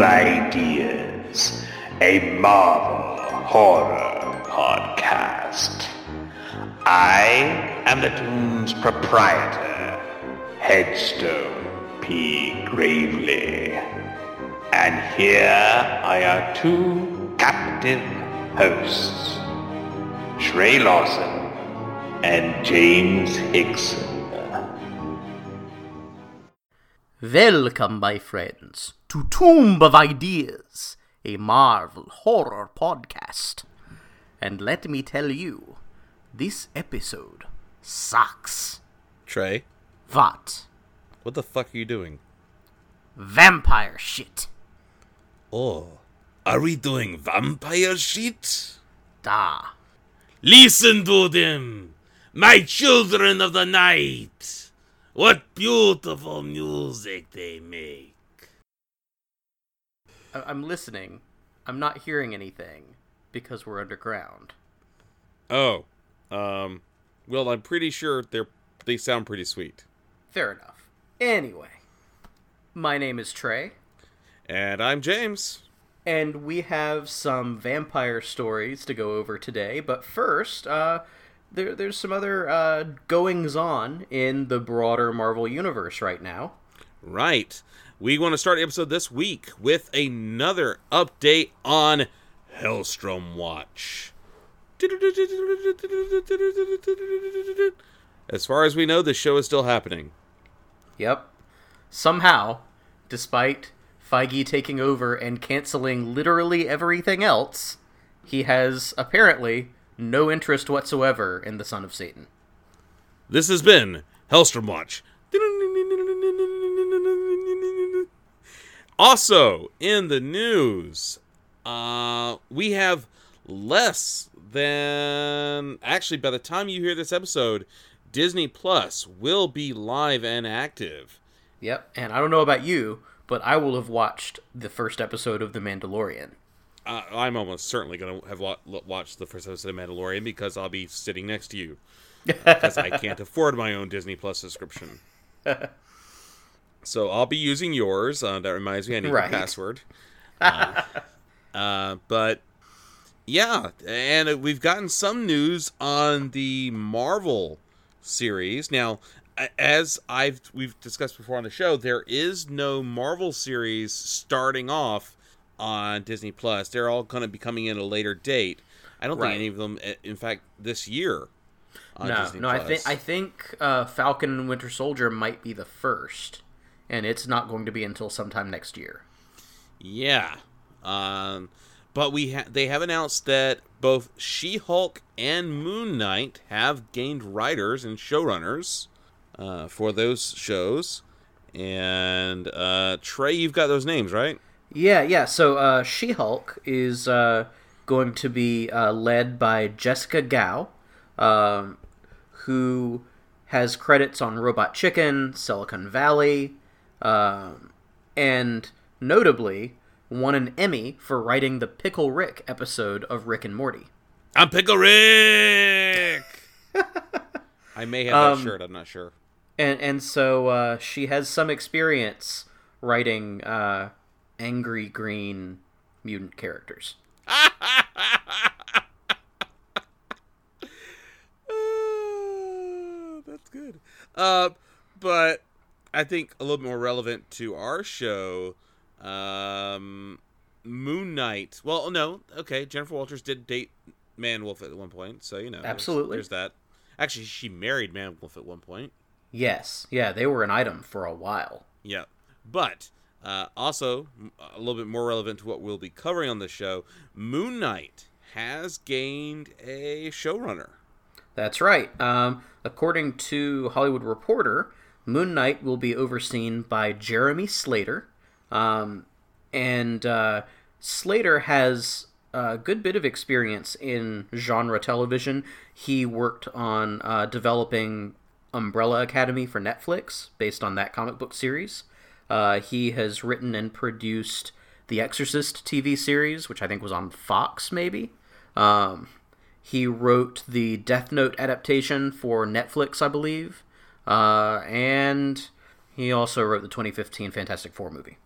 of Ideas, a Marvel horror podcast. I am the Tomb's proprietor, Headstone P. Gravely. And here are our two captive hosts, Trey Lawson and James Hickson. Welcome, my friends, to Tomb of Ideas, a Marvel horror podcast. And let me tell you, this episode sucks. Trey, What? what the fuck are you doing? Vampire shit. Oh, are we doing vampire shit? Da. Listen to them, my children of the night. What beautiful music they make. I'm listening. I'm not hearing anything because we're underground. Oh, um, well, I'm pretty sure they're they sound pretty sweet. Fair enough. Anyway, my name is Trey, And I'm James. and we have some vampire stories to go over today. But first, uh, there, there's some other uh, goings on in the broader Marvel universe right now. Right. We want to start the episode this week with another update on Hellstrom Watch. As far as we know, the show is still happening. Yep. Somehow, despite Feige taking over and canceling literally everything else, he has apparently no interest whatsoever in the Son of Satan. This has been Hellstrom Watch. Also, in the news, uh, we have less than. Actually, by the time you hear this episode, Disney Plus will be live and active. Yep, and I don't know about you, but I will have watched the first episode of The Mandalorian. Uh, I'm almost certainly going to have wa- watched the first episode of Mandalorian because I'll be sitting next to you. Because I can't afford my own Disney Plus subscription. so I'll be using yours. Uh, that reminds me, I need Right. password. Uh, uh, but yeah, and we've gotten some news on the Marvel series. Now, as I've we've discussed before on the show, there is no Marvel series starting off on Disney Plus. They're all going to be coming in at a later date. I don't Right. think any of them, in fact, this year. On no, Disney no, I think I think uh, Falcon and Winter Soldier might be the first, and it's not going to be until sometime next year. Yeah. Um, but we ha- they have announced that both She-Hulk and Moon Knight have gained writers and showrunners uh, for those shows. And uh, Trey, you've got those names, right? Yeah, yeah. So uh, She Hulk is uh, going to be uh, led by Jessica Gao, um, who has credits on Robot Chicken, Silicon Valley, um, and notably won an Emmy for writing the Pickle Rick episode of Rick and Morty. I'm Pickle Rick. I may have that Um, shirt. I'm not sure. And and so uh, she has some experience writing uh, angry green mutant characters. Ah, That's good. Uh, but I think a little bit more relevant to our show, um, Moon Knight. Well, no, okay. Jennifer Walters did date Man Wolf at one point, so you know, Absolutely. There's, that. Actually, she married Man Wolf at one point. Yes, yeah, they were an item for a while. Yeah, but uh, also a little bit more relevant to what we'll be covering on the show. Moon Knight has gained a showrunner. That's right. Um, according to Hollywood Reporter, Moon Knight will be overseen by Jeremy Slater, um, and uh, Slater has a good bit of experience in genre television. He worked on uh, developing Umbrella Academy for Netflix, based on that comic book series. Uh, he has written and produced the Exorcist TV series, which I think was on Fox, maybe. Um, he wrote the Death Note adaptation for Netflix, I believe. Uh, and he also wrote the 2015 Fantastic Four movie.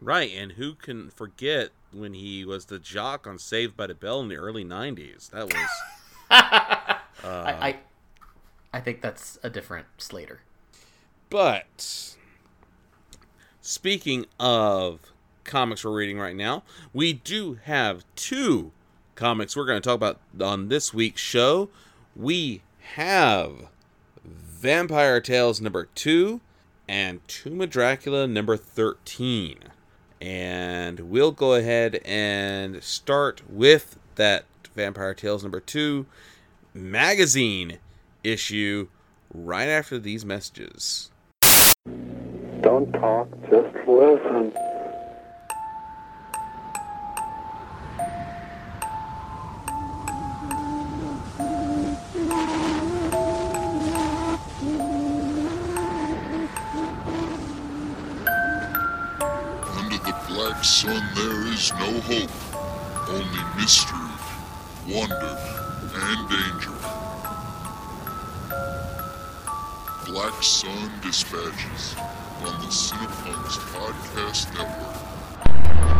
Right, and who can forget when he was the jock on Saved by the Bell in the early '90s? That was. I, I, I think that's a different Slater. But speaking of comics we're reading right now, we do have two comics we're going to talk about on this week's show. We have Vampire Tales number two and Tomb of Dracula number 13. And we'll go ahead and start with that Vampire Tales number two magazine issue right after these messages. Don't talk, just listen. Sun there is no hope, only mystery, wonder, and danger. Black Sun Dispatches on the Cinepunks Podcast Network.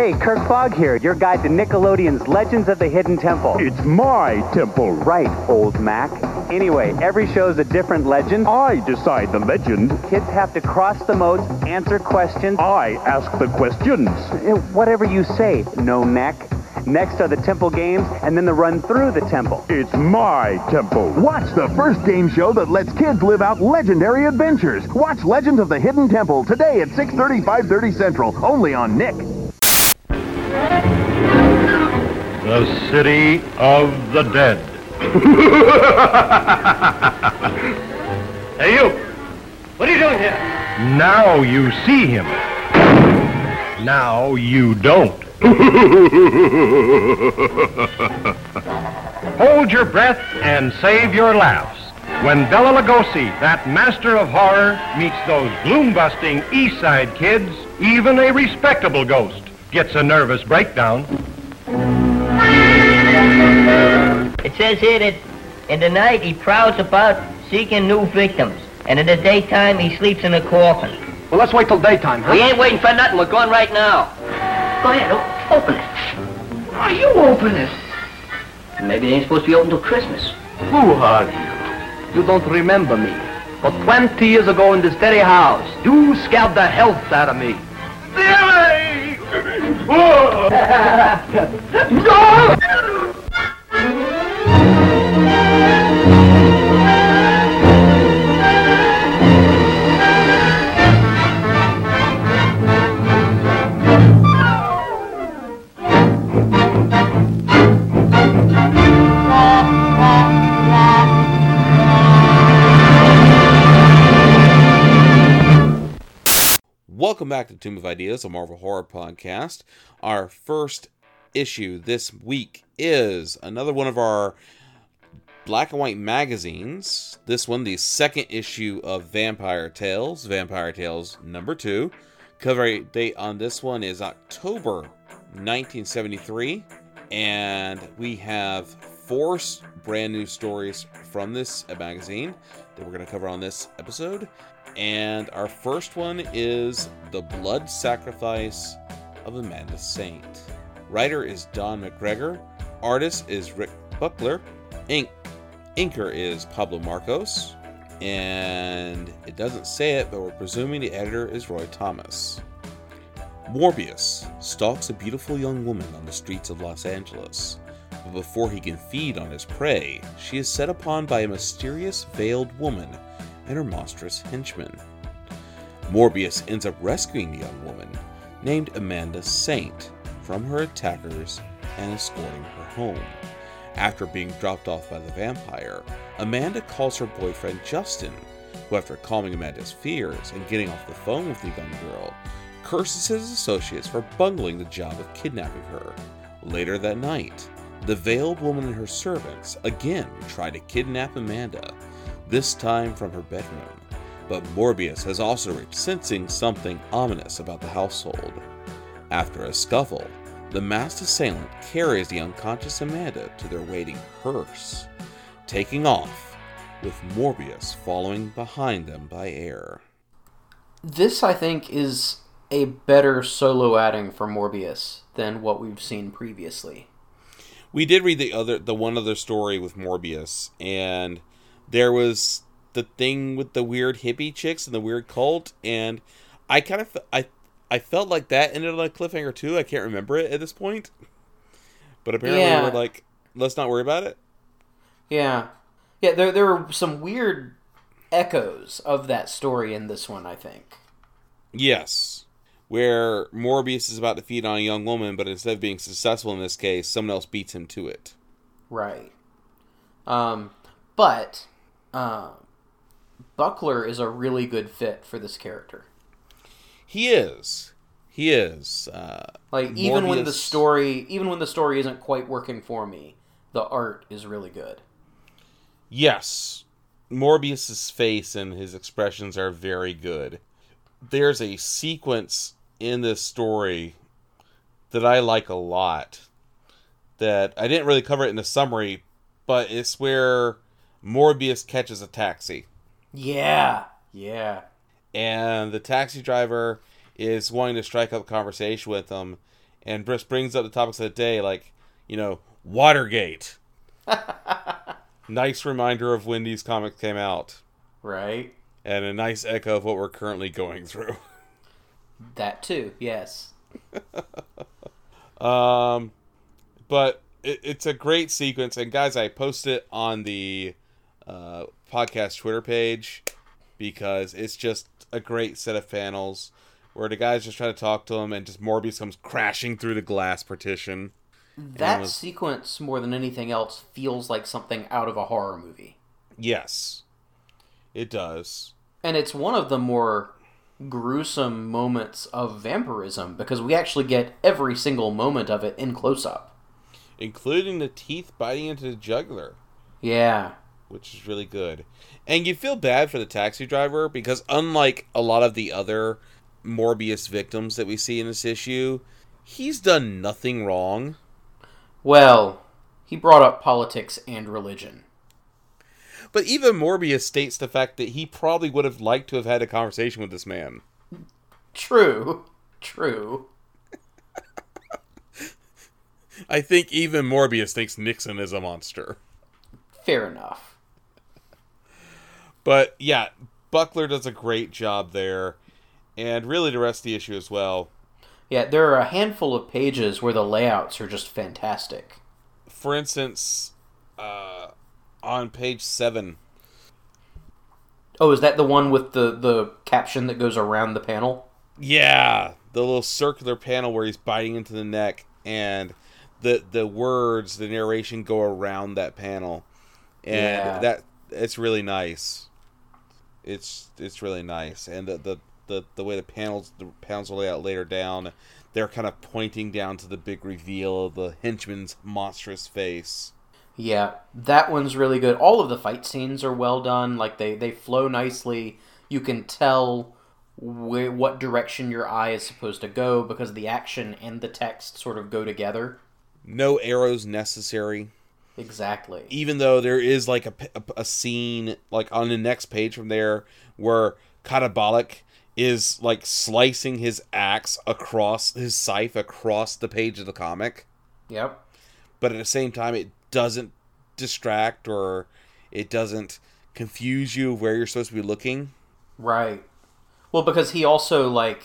Hey, Kirk Fogg here, your guide to Nickelodeon's Legends of the Hidden Temple. It's my temple. Right, Olmec. Anyway, every show's a different legend. I decide the legend. Kids have to cross the moats, answer questions. I ask the questions. Eh, Whatever you say, no neck. Next are the temple games, and then the run through the temple. It's my temple. Watch the first game show that lets kids live out legendary adventures. Watch Legends of the Hidden Temple today at 6:30, 5:30 Central, only on Nick. The city of the dead. Hey, you! What are you doing here? Now you see him. Now you don't. Hold your breath and save your laughs. When Bela Lugosi, that master of horror, meets those gloom-busting East Side kids, even a respectable ghost gets a nervous breakdown. It says here that in the night he prowls about seeking new victims, and in the daytime he sleeps in a coffin. Well, let's wait till daytime, We ain't waiting for nothing. We're going right now. Go ahead, open it. Oh, you open it. Maybe it ain't supposed to be open till Christmas. Who are you? You don't remember me. But 20 years ago in this very house, you scared the health out of me. 어! 어! Welcome back to Tomb of Ideas, a Marvel Horror Podcast. Our first issue this week is another one of our black and white magazines. This one, the second issue of Vampire Tales, Vampire Tales number two. Cover date on this one is October 1973, and we have four brand new stories from this magazine that we're going to cover on this episode. And our first one is The Blood Sacrifice of Amanda Saint. Writer is Don McGregor. Artist is Rick Buckler. Ink inker is Pablo Marcos. And it doesn't say it, but we're presuming the editor is Roy Thomas. Morbius stalks a beautiful young woman on the streets of Los Angeles. But before he can feed on his prey, she is set upon by a mysterious veiled woman and her monstrous henchmen. Morbius ends up rescuing the young woman, named Amanda Saint, from her attackers and escorting her home. After being dropped off by the vampire, Amanda calls her boyfriend Justin, who, after calming Amanda's fears and getting off the phone with the young girl, curses his associates for bungling the job of kidnapping her. Later that night, the veiled woman and her servants again try to kidnap Amanda, this time from her bedroom. but Morbius has also reached sensing something ominous about the household. After a scuffle, the masked assailant carries the unconscious Amanda to their waiting hearse, taking off, with Morbius following behind them by air. This, I think, is a better solo outing for Morbius than what we've seen previously. We did read the other, the one other story with Morbius, and there was the thing with the weird hippie chicks and the weird cult, and I kind of, I, I felt like that ended on a cliffhanger too. I can't remember it at this point, but apparently Yeah. we're like, let's not worry about it. Yeah, yeah. There there are some weird echoes of that story in this one. I think. Yes. Where Morbius is about to feed on a young woman, but instead of being successful in this case, someone else beats him to it. Right. Um, but uh, Buckler is a really good fit for this character. He is. He is. Uh, Like even when the story, even when the story isn't quite working for me, the art is really good. Yes. Morbius's face and his expressions are very good. There's a sequence in this story that I like a lot. That I didn't really cover it in the summary, but it's where Morbius catches a taxi. Yeah, yeah, and the taxi driver is wanting to strike up a conversation with him, and Briss brings up the topics of the day, like you know Watergate. nice reminder of when these comics came out, right. and a nice echo of what we're currently going through. That too. Yes. Um, but it, it's a great sequence, and guys, I posted it on the uh, podcast Twitter page because it's just a great set of panels where the guys just trying to talk to him, and just Morbius comes crashing through the glass partition. That was- sequence, more than anything else, feels like something out of a horror movie. Yes, it does. And it's one of the more gruesome moments of vampirism because we actually get every single moment of it in close up. including the teeth biting into the jugular, Yeah. Which is really good. And you feel bad for the taxi driver because, unlike a lot of the other Morbius victims that we see in this issue, he's done nothing wrong. Well, he brought up politics and religion. But even Morbius states the fact that he probably would have liked to have had a conversation with this man. True. True. I think even Morbius thinks Nixon is a monster. Fair enough. But yeah, Buckler does a great job there, and really the rest of the issue as well. Yeah, there are a handful of pages where the layouts are just fantastic. For instance, uh, on page seven, Oh, is that the one with the, the caption that goes around the panel? yeah, the little circular panel where he's biting into the neck, and the the words, the narration go around that panel, and Yeah. that it's really nice. It's it's really nice, and the the, the, the way the panels the panels are laid out later down, they're kind of pointing down to the big reveal of the henchman's monstrous face. Yeah, that one's really good. All of the fight scenes are well done. Like they they flow nicely. You can tell wh- what direction your eye is supposed to go because the action and the text sort of go together. No arrows necessary. Exactly. even though there is like a, a, a scene like on the next page from there where Katabalik is like slicing his axe across his scythe across the page of the comic, Yep. but at the same time it doesn't distract or it doesn't confuse you where you're supposed to be looking. Right. Well, because he also like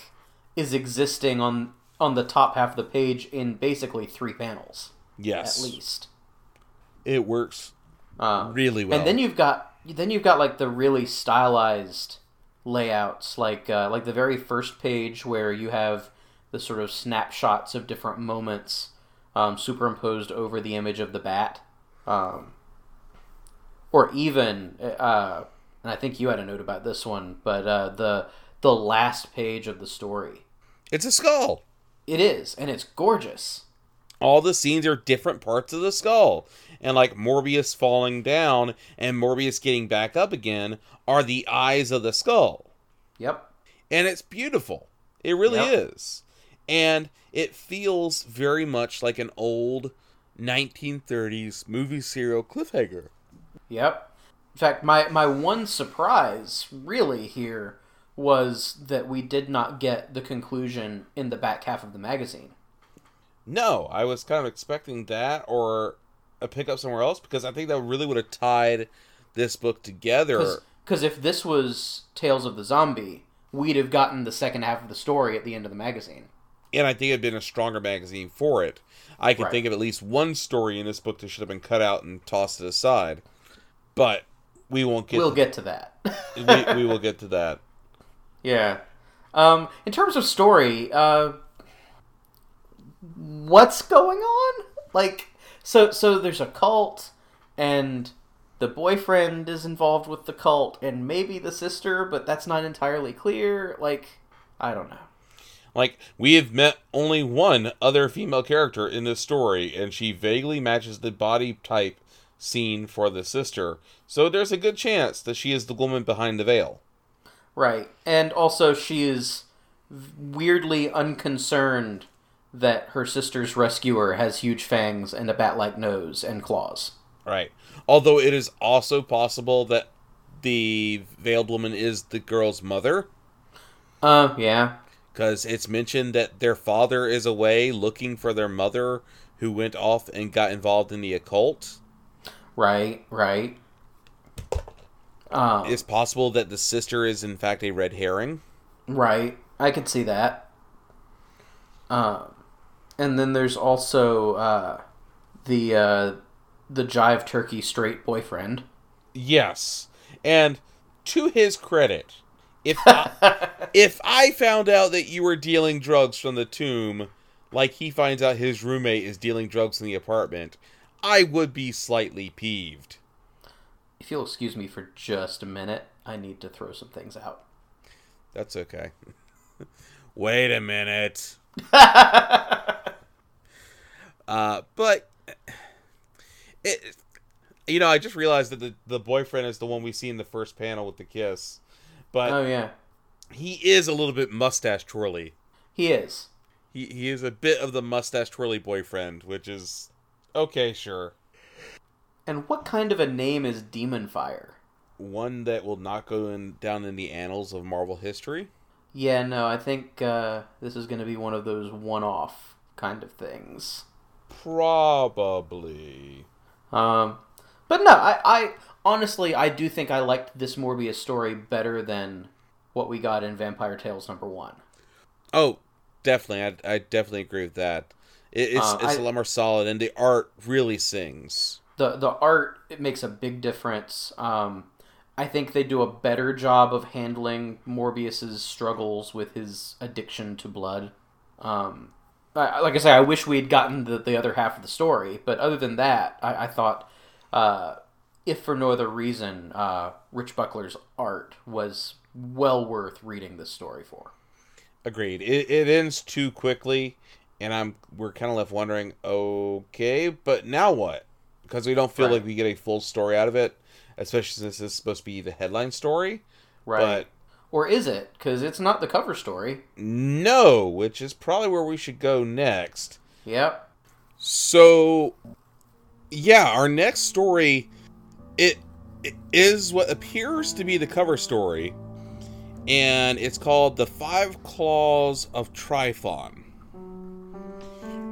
is existing on on the top half of the page in basically three panels Yes, at least. It works Um, really well. And then you've got then you've got like the really stylized layouts, like uh, like the very first page where you have the sort of snapshots of different moments um, superimposed over the image of the bat, um, or even uh, and I think you had a note about this one, but uh, the the last page of the story. it's a skull. It is, and it's gorgeous. all the scenes are different parts of the skull. And like Morbius falling down and Morbius getting back up again are the eyes of the skull. Yep. And it's beautiful. It really Yep. is. And it feels very much like an old 1930s movie serial cliffhanger. Yep. In fact, my, my one surprise really here was that we did not get the conclusion in the back half of the magazine. No, I was kind of expecting that or a pickup somewhere else because I think that really would have tied this book together. Because if this was Tales of the Zombie, we'd have gotten the second half of the story at the end of the magazine. And I think it'd been a stronger magazine for it. I can Right. think of at least one story in this book that should have been cut out and tossed to the side. But we won't get we'll to get to that. we, we will get to that. Yeah. Um, in terms of story, uh, what's going on? Like, so so there's a cult, and the boyfriend is involved with the cult, and maybe the sister, but that's not entirely clear. Like, I don't know. Like, we have met only one other female character in this story, and she vaguely matches the body type seen for the sister. So there's a good chance that she is the woman behind the veil. Right, and also she is weirdly unconcerned that her sister's rescuer has huge fangs and a bat-like nose and claws. Right. Although it is also possible that the veiled woman is the girl's mother, Uh, yeah. because it's mentioned that their father is away looking for their mother who went off and got involved in the occult. Right, right. Um, It's possible that the sister is in fact a red herring. Right, I could see that. Um, and then there's also uh, the uh, the jive turkey straight boyfriend. Yes. And to his credit, if I, if I found out that you were dealing drugs from the tomb, like he finds out his roommate is dealing drugs in the apartment, I would be slightly peeved. If you'll excuse me for just a minute, I need to throw some things out. That's okay. Wait a minute. uh, but it, you know, I just realized that the the boyfriend is the one we see in the first panel with the kiss, but oh yeah, he is a little bit mustache twirly. he is. He he is a bit of the mustache twirly boyfriend, which is okay, sure. And what kind of a name is Demon Fire? One that will not go in, down in the annals of Marvel history. Yeah, no, I think uh, this is going to be one of those one-off kind of things. Probably. Um, but no, I, I honestly I do think I liked this Morbius story better than what we got in Vampire Tales number one. Oh, definitely. I, I definitely agree with that. It, it's Uh, it's I- a lot more solid, and the art really sings. the The art it makes a big difference. Um, I think they do a better job of handling Morbius's struggles with his addiction to blood. Um, I, like I say, I wish we had gotten the, the other half of the story, but other than that, I, I thought, uh, if for no other reason, uh, Rich Buckler's art was well worth reading this story for. Agreed. It, it ends too quickly, and I'm we're kind of left wondering, okay, but now what? Because we don't feel Right. like we get a full story out of it, especially since this is supposed to be the headline story. Right. But or is it? Because it's not the cover story. No, which is probably where we should go next. Yep. So, yeah, our next story, it, it is what appears to be the cover story, and it's called "The Five Claws of Trifon."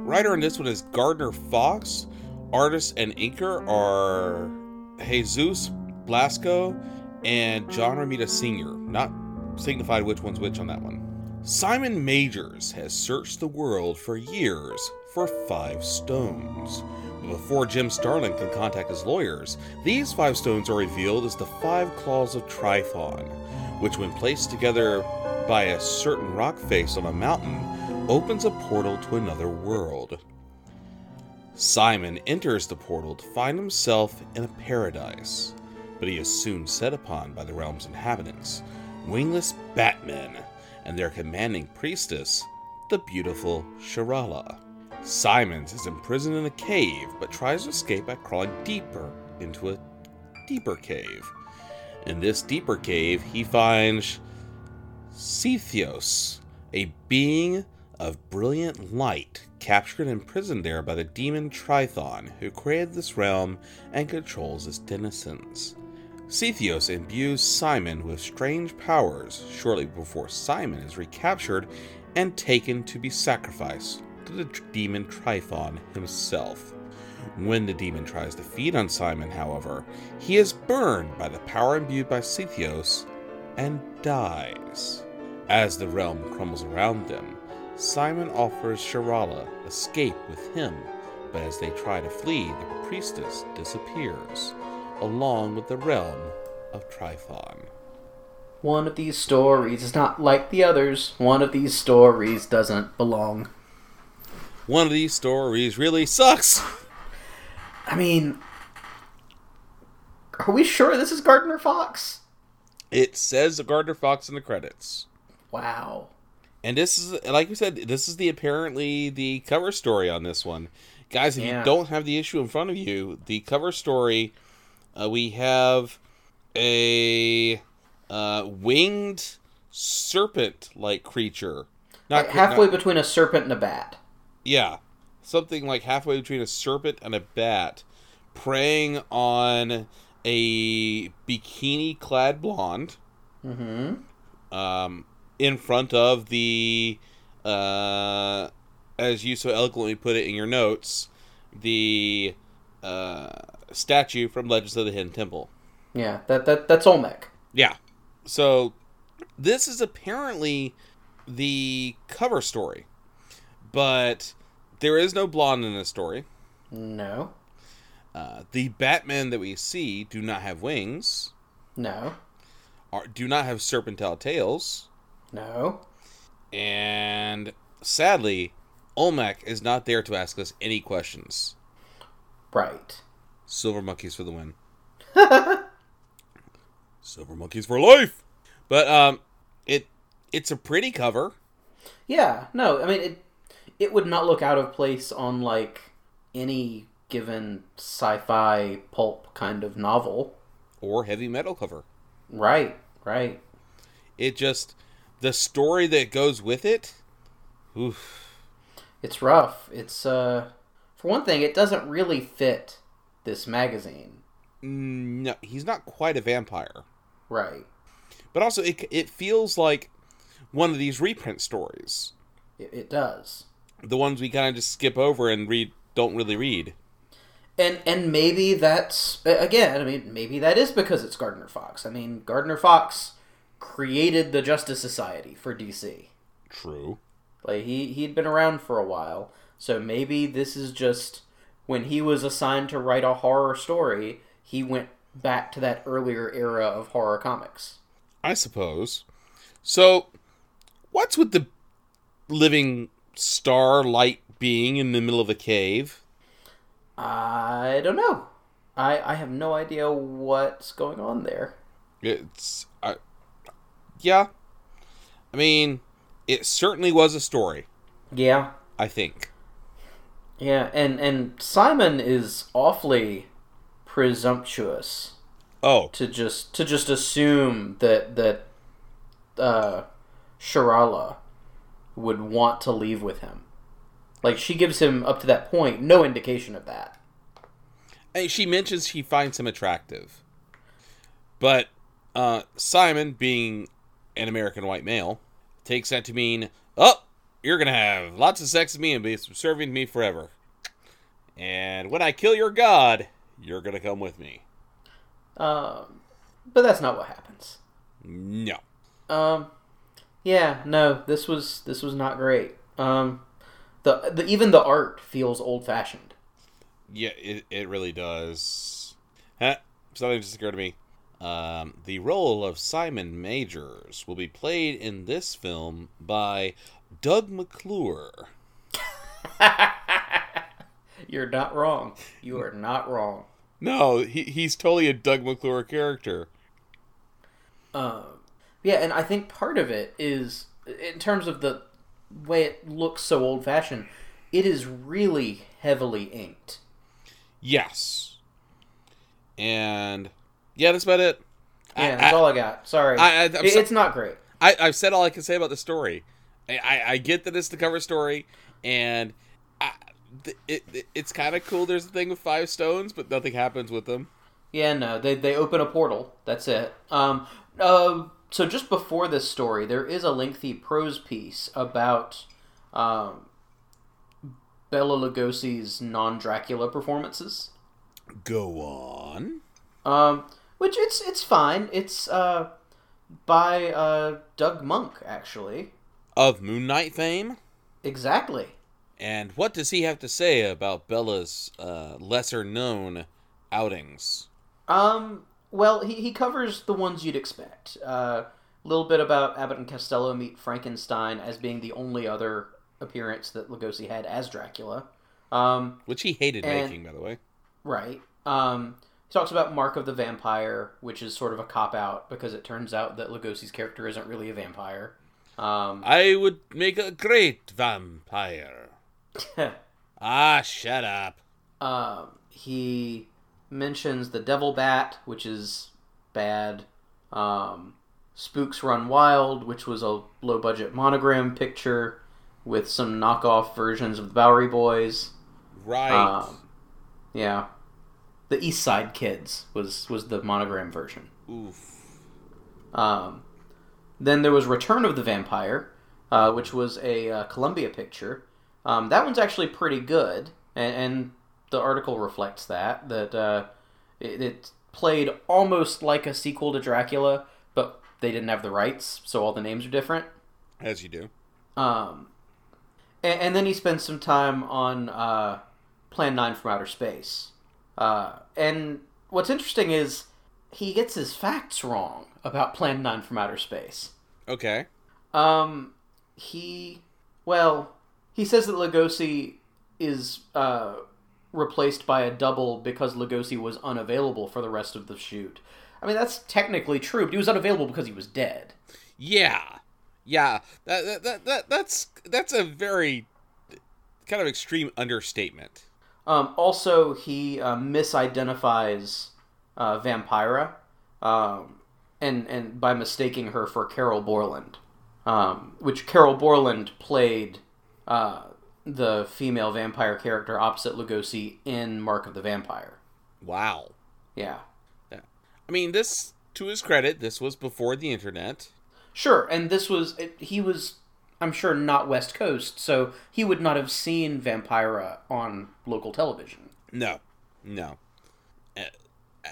Writer on this one is Gardner Fox. Artist and inker are Jesus Blasco and John Romita Sr. Not signified which one's which on that one. Simon Majors has searched the world for years for five stones. Before Jim Starlin can contact his lawyers, these five stones are revealed as the five claws of Trifon, which, when placed together by a certain rock face on a mountain, opens a portal to another world. Simon enters the portal to find himself in a paradise, but he is soon set upon by the realm's inhabitants, wingless Batmen, and their commanding priestess, the beautiful Shirala. Simons is imprisoned in a cave, but tries to escape by crawling deeper into a deeper cave. In this deeper cave, he finds Cepheus, a being of brilliant light, captured and imprisoned there by the demon Trithon, who created this realm and controls its denizens. Cepheus imbues Simon with strange powers shortly before Simon is recaptured and taken to be sacrificed to the demon Trithon himself. When the demon tries to feed on Simon, however, he is burned by the power imbued by Cepheus and dies. As the realm crumbles around them, Simon offers Sharala escape with him, but as they try to flee, the priestess disappears, along with the realm of Trithon. One of these stories is not like the others. One of these stories doesn't belong. One of these stories really sucks. I mean, are we sure this is Gardner Fox? It says Gardner Fox in the credits. Wow. And this is, like we said, this is the apparently the cover story on this one, guys. If Yeah. you don't have the issue in front of you, the cover story, uh, we have a uh, winged serpent-like creature, Like halfway between a serpent and a bat. yeah, something like halfway between a serpent and a bat, preying on a bikini-clad blonde. Mm-hmm. um, in front of the, uh, as you so eloquently put it in your notes, the uh, statue from Legends of the Hidden Temple. Yeah, that that that's Olmec. Yeah. So this is apparently the cover story, but there is no blonde in this story. No. Uh, the Batman that we see do not have wings, No. are, do not have serpentine tails. No. And sadly, Olmec is not there to ask us any questions. Right. Silver monkeys for the win. Silver monkeys for life. But um, it it's a pretty cover. Yeah. No. I mean, it it would not look out of place on like any given sci-fi pulp kind of novel. or heavy metal cover. Right. Right. It just the story that goes with it. Oof. It's rough. It's uh, for one thing, it doesn't really fit this magazine. No, he's not quite a vampire. Right. But also, it it feels like one of these reprint stories, It, it does. the ones we kind of just skip over and read, don't really read. And and maybe that's again. I mean, maybe that is because it's Gardner Fox. I mean, Gardner Fox created the Justice Society for DC. True. Like he he'd been around for a while, so maybe this is just when he was assigned to write a horror story, he went back to that earlier era of horror comics. I suppose. So, what's with the living starlight being in the middle of a cave? I don't know. I I have no idea what's going on there. It's, yeah. I mean, it certainly was a story. Yeah. I think. Yeah, and and Simon is awfully presumptuous Oh, to just to just assume that that uh Sharala would want to leave with him. Like she gives him up to that point no indication of that. and she mentions she finds him attractive, but uh, Simon, being an American white male, takes that to mean, oh, you're gonna have lots of sex with me and be serving me forever. And when I kill your god, you're gonna come with me. Um but that's not what happens. No. Um yeah, no, this was this was not great. Um the, the even the art feels old fashioned. Yeah, it, it really does. Huh, something just occurred to me. Um, the role of Simon Majors will be played in this film by Doug McClure. You're not wrong. You are not wrong. No, he, he's totally a Doug McClure character. Um, yeah, and I think part of it is in terms of the way it looks so old fashioned. it is really heavily inked. Yes. And yeah, that's about it. Yeah, that's all I got. Sorry, I- I- It- so- it's not great. I, I've said all I can say about the story. I, I, I get that it's the cover story, and I, th- it, it it's kind of cool. There's a thing with five stones, but nothing happens with them. Yeah, no, they they open a portal. That's it. Um, uh, so just before this story, there is a lengthy prose piece about um, Bela Lugosi's non-Dracula performances. Go on. Um, which it's it's fine. It's uh, by uh, Doug Moench actually. Of Moon Knight fame. Exactly. And what does he have to say about Bela's uh, lesser known outings? Um, well, he, he covers the ones you'd expect. A uh, little bit about Abbott and Costello meet Frankenstein as being the only other appearance that Lugosi had as Dracula. Um, Which he hated and- making, by the way. Right. Um, talks about Mark of the Vampire, which is sort of a cop out because it turns out that Lugosi's character isn't really a vampire. Um, I would make a great vampire. ah, shut up. Um, he mentions the Devil Bat, which is bad. Um, Spooks Run Wild, which was a low budget monogram picture with some knockoff versions of the Bowery Boys. Right. Um, yeah. The East Side Kids was was the monogram version. Oof. Um, then there was Return of the Vampire, uh, which was a uh, Columbia picture. Um, that one's actually pretty good, and, and the article reflects that that uh, it, it played almost like a sequel to Dracula, but they didn't have the rights, so all the names are different. As you do. Um, and, and then he spends some time on uh, Plan 9 from Outer Space. Uh, and what's interesting is he gets his facts wrong about Plan 9 from Outer Space. Okay. Um, he, well, he says that Lugosi is uh, replaced by a double because Lugosi was unavailable for the rest of the shoot. I mean, that's technically true, but he was unavailable because he was dead. Yeah. Yeah. That, that, that, that that's that's a very kind of extreme understatement. Um, also, he uh, misidentifies uh, Vampira, um, and and by mistaking her for Carroll Borland, um, which Carroll Borland played uh, the female vampire character opposite Lugosi in Mark of the Vampire. Wow. Yeah, Yeah. I mean, this to his credit, this was before the internet. sure. And this was it, he was, I'm sure, not West Coast, so he would not have seen Vampira on local television. No. No. Uh, uh,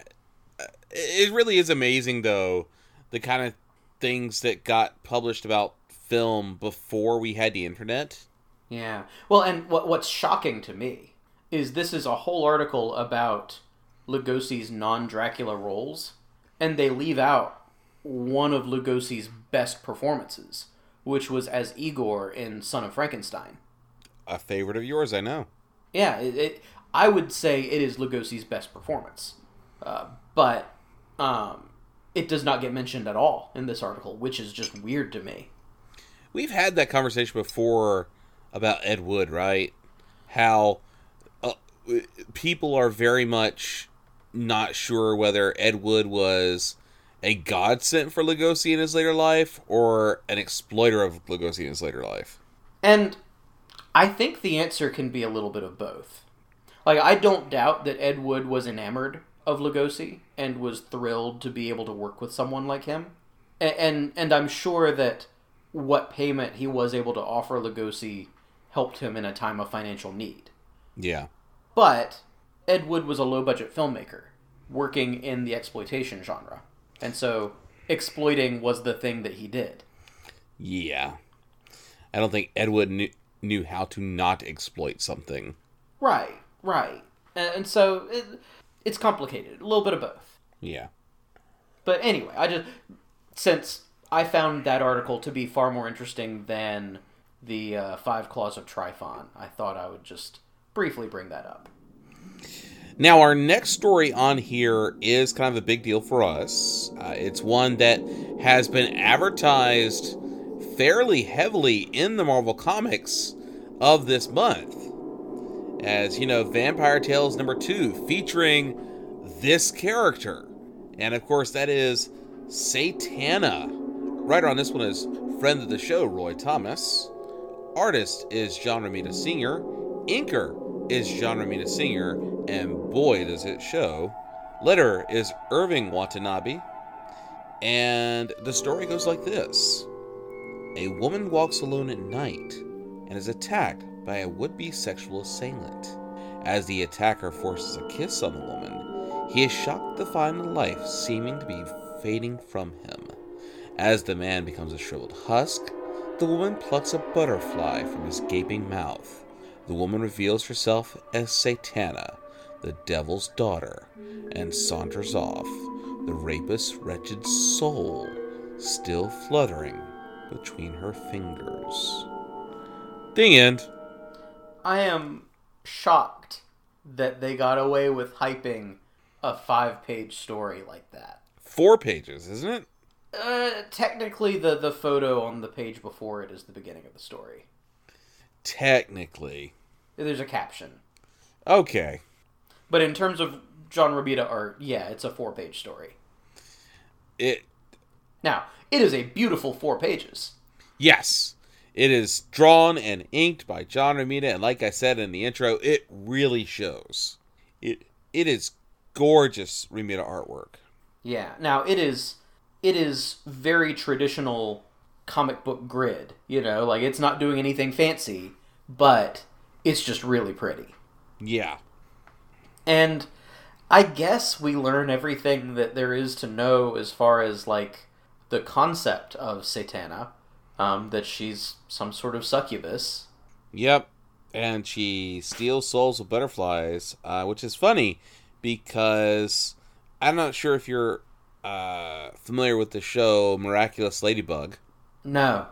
uh, It really is amazing though the kind of things that got published about film before we had the internet. Yeah. Well, and what what's shocking to me is this is a whole article about Lugosi's non-Dracula roles, and they leave out one of Lugosi's best performances, which was as Igor in Son of Frankenstein. A favorite of yours, I know. Yeah, it, it I would say it is Lugosi's best performance, uh, but um, it does not get mentioned at all in this article, which is just weird to me. We've had that conversation before about Ed Wood, right? How uh, people are very much not sure whether Ed Wood was a godsend for Lugosi in his later life or an exploiter of Lugosi in his later life. And I think the answer can be a little bit of both. Like, I don't doubt that Ed Wood was enamored of Lugosi and was thrilled to be able to work with someone like him. And, and, and I'm sure that what payment he was able to offer Lugosi helped him in a time of financial need. Yeah. But Ed Wood was a low budget filmmaker working in the exploitation genre. And so exploiting was the thing that he did. Yeah. I don't think Ed Wood knew, knew how to not exploit something. Right, right. And, and so it, it's complicated. A little bit of both. Yeah. But anyway, I just since I found that article to be far more interesting than the uh, Five Claws of Trifon, I thought I would just briefly bring that up. Now, our next story on here is kind of a big deal for us. Uh, it's one that has been advertised fairly heavily in the Marvel Comics of this month. as you know, Vampire Tales number two, featuring this character. And of course, that is Satana. Writer on this one is friend of the show, Roy Thomas. Artist is John Romita Sr. Inker is John Romita Sr., And boy, does it show. Letter is Irving Watanabe. And the story goes like this A woman walks alone at night and is attacked by a would be sexual assailant. As the attacker forces a kiss on the woman, he is shocked to find the life seeming to be fading from him. As the man becomes a shriveled husk, the woman plucks a butterfly from his gaping mouth. The woman reveals herself as Satana, the devil's daughter, and saunters off, the rapist's wretched soul still fluttering between her fingers. The end. I am shocked that they got away with hyping a five page story like that. Four pages, isn't it? Uh, technically, the, the photo on the page before it is the beginning of the story. Technically. There's a caption. Okay. But in terms of John Romita art, yeah, it's a four page story. It. Now, it is a beautiful four pages. Yes. It is drawn and inked by John Romita, and like I said in the intro, it really shows. It it is gorgeous Romita artwork. Yeah. Now it is it is very traditional comic book grid, you know, like it's not doing anything fancy, but it's just really pretty. Yeah. And I guess we learn everything that there is to know as far as like the concept of Satana, um, that she's some sort of succubus. Yep. And she steals souls of butterflies, uh, which is funny because I'm not sure if you're uh, familiar with the show Miraculous Ladybug. No.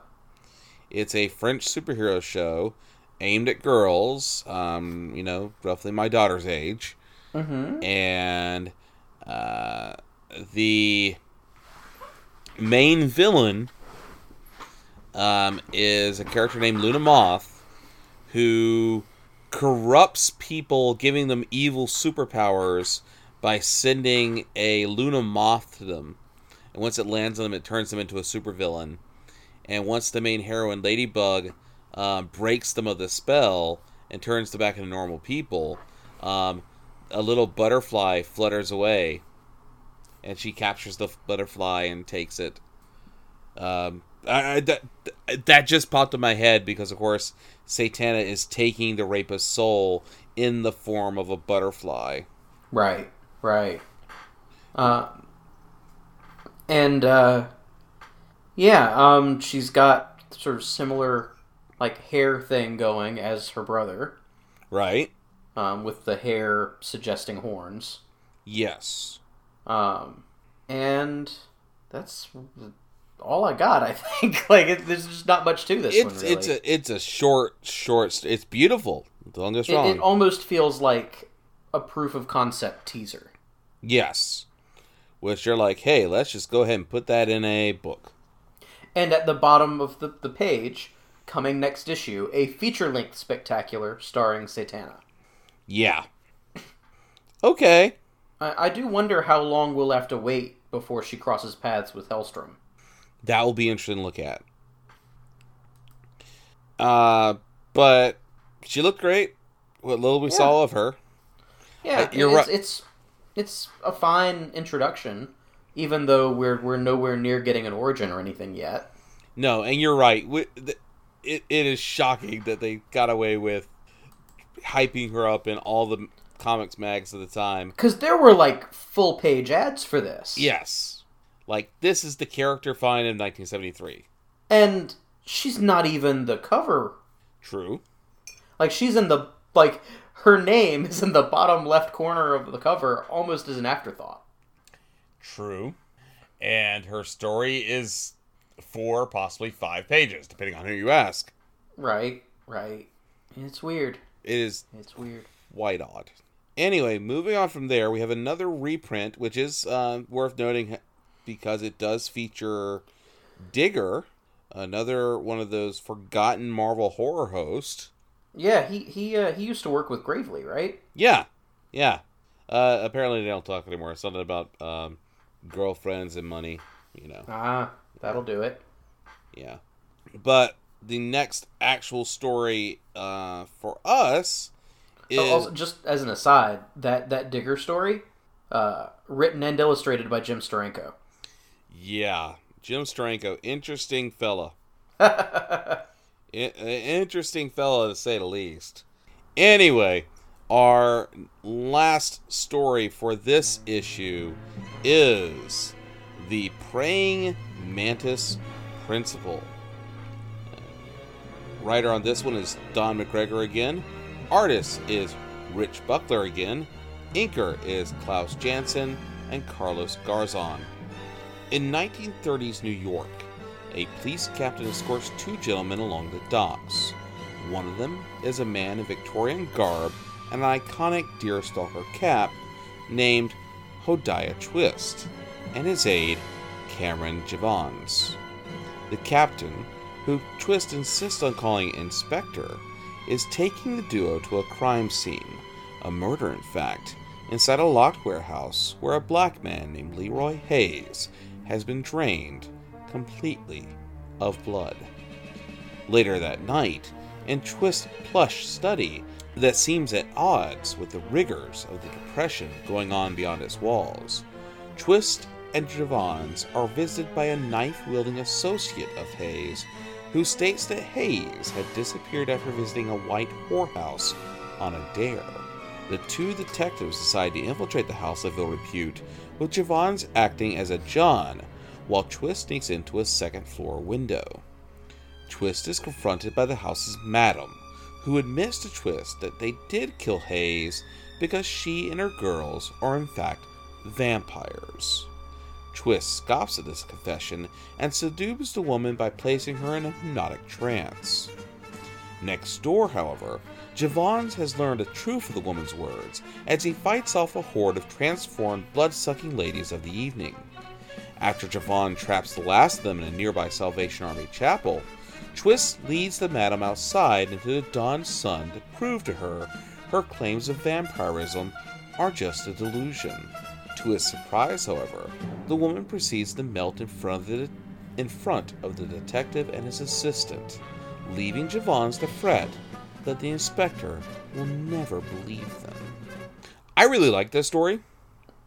It's a French superhero show aimed at girls, um, you know, roughly my daughter's age. Mm-hmm. And uh, the main villain um, is a character named Luna Moth who corrupts people, giving them evil superpowers by sending a Luna Moth to them. And once it lands on them, it turns them into a supervillain. And once the main heroine, Ladybug, um, breaks them of the spell and turns them back into normal people, um, a little butterfly flutters away. And she captures the butterfly and takes it. Um, I, I, that, that just popped in my head because, of course, Satana is taking the rapist's soul in the form of a butterfly. Right, right. Uh, and uh, yeah, um, she's got sort of similar like hair thing going as her brother. Right. Um, with the hair suggesting horns. Yes. Um, and that's all I got. I think like it, there's just not much to this it's, one. Really. It's a it's a short short. It's beautiful. Don't get it, wrong. it almost feels like a proof of concept teaser. Yes. Which you're like, hey, let's just go ahead and put that in a book. And at the bottom of the, the page, coming next issue, a feature length spectacular starring Satana. Yeah. Okay. I, I do wonder how long we'll have to wait before she crosses paths with Hellstrom. That will be interesting to look at. Uh, but she looked great. What little we Yeah. saw of her. Yeah, Uh, you're it's, right. it's it's a fine introduction, even though we're we're nowhere near getting an origin or anything yet. No, and you're right. It, it is shocking that they got away with hyping her up in all the comics mags of the time. Because there were like full page ads for this. Yes. Like, this is the character fine in 1973. and she's not even the cover. True. Like she's in the like her name is in the bottom left corner of the cover, almost as an afterthought. True. And her story is four, possibly five pages, depending on who you ask. Right, right. It's weird. It is It's weird. quite odd. Anyway, moving on from there, we have another reprint, which is uh, worth noting because it does feature Digger, another one of those forgotten Marvel horror hosts. Yeah, he he uh, he used to work with Gravely, right? Yeah, yeah. Uh, apparently they don't talk anymore. Something about um, girlfriends and money. You know. Ah, that'll do it. Yeah. But the next actual story uh, for us is Oh, also, just as an aside, that that Digger story, uh, written and illustrated by Jim Steranko. yeah, Jim Steranko, interesting fella. I- interesting fella to say the least. Anyway, our last story for this issue is the praying mantis principle. Writer on this one is Don McGregor again. Artist is Rich Buckler again. Inker is Klaus Janson and Carlos Garzon. In 1930s New York, a police captain escorts two gentlemen along the docks. One of them is a man in Victorian garb an iconic deerstalker cap named Hodiah Twist, and his aide, Cameron Javons. The captain, who Twist insists on calling Inspector, is taking the duo to a crime scene, a murder in fact, inside a locked warehouse where a black man named Leroy Hayes has been drained completely of blood. Later that night, in Twist's plush study that seems at odds with the rigors of the depression going on beyond its walls, Twist and Javons are visited by a knife wielding associate of Hayes who states that Hayes had disappeared after visiting a white whorehouse on a dare. The two detectives decide to infiltrate the house of ill repute, with Javons acting as a John, while Twist sneaks into a second floor window. Twist is confronted by the house's madam, who admits to Twist that they did kill Hayes because she and her girls are in fact vampires. Twist scoffs at this confession and seduces the woman by placing her in a hypnotic trance. Next door, however, Javons has learned the truth of the woman's words as he fights off a horde of transformed, blood sucking ladies of the evening. After Javon traps the last of them in a nearby Salvation Army chapel, Twist leads the madam outside into the dawn sun to prove to her her claims of vampirism are just a delusion. To his surprise, however, the woman proceeds to melt in front of the, in front of the detective and his assistant, leaving Javons to fret that the inspector will never believe them. I really like this story.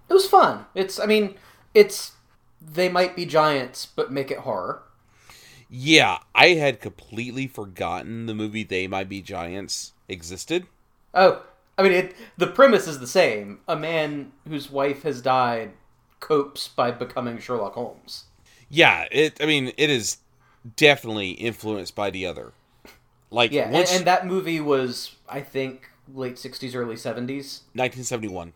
It was fun. It's, I mean, it's they might be giants, but make it horror. Yeah, I had completely forgotten the movie They Might Be Giants existed. Oh, I mean, it, the premise is the same. A man whose wife has died copes by becoming Sherlock Holmes. Yeah, it. I mean, it is definitely influenced by the other. Like Yeah, and, once and that movie was, I think, late '60s, early '70s. 1971.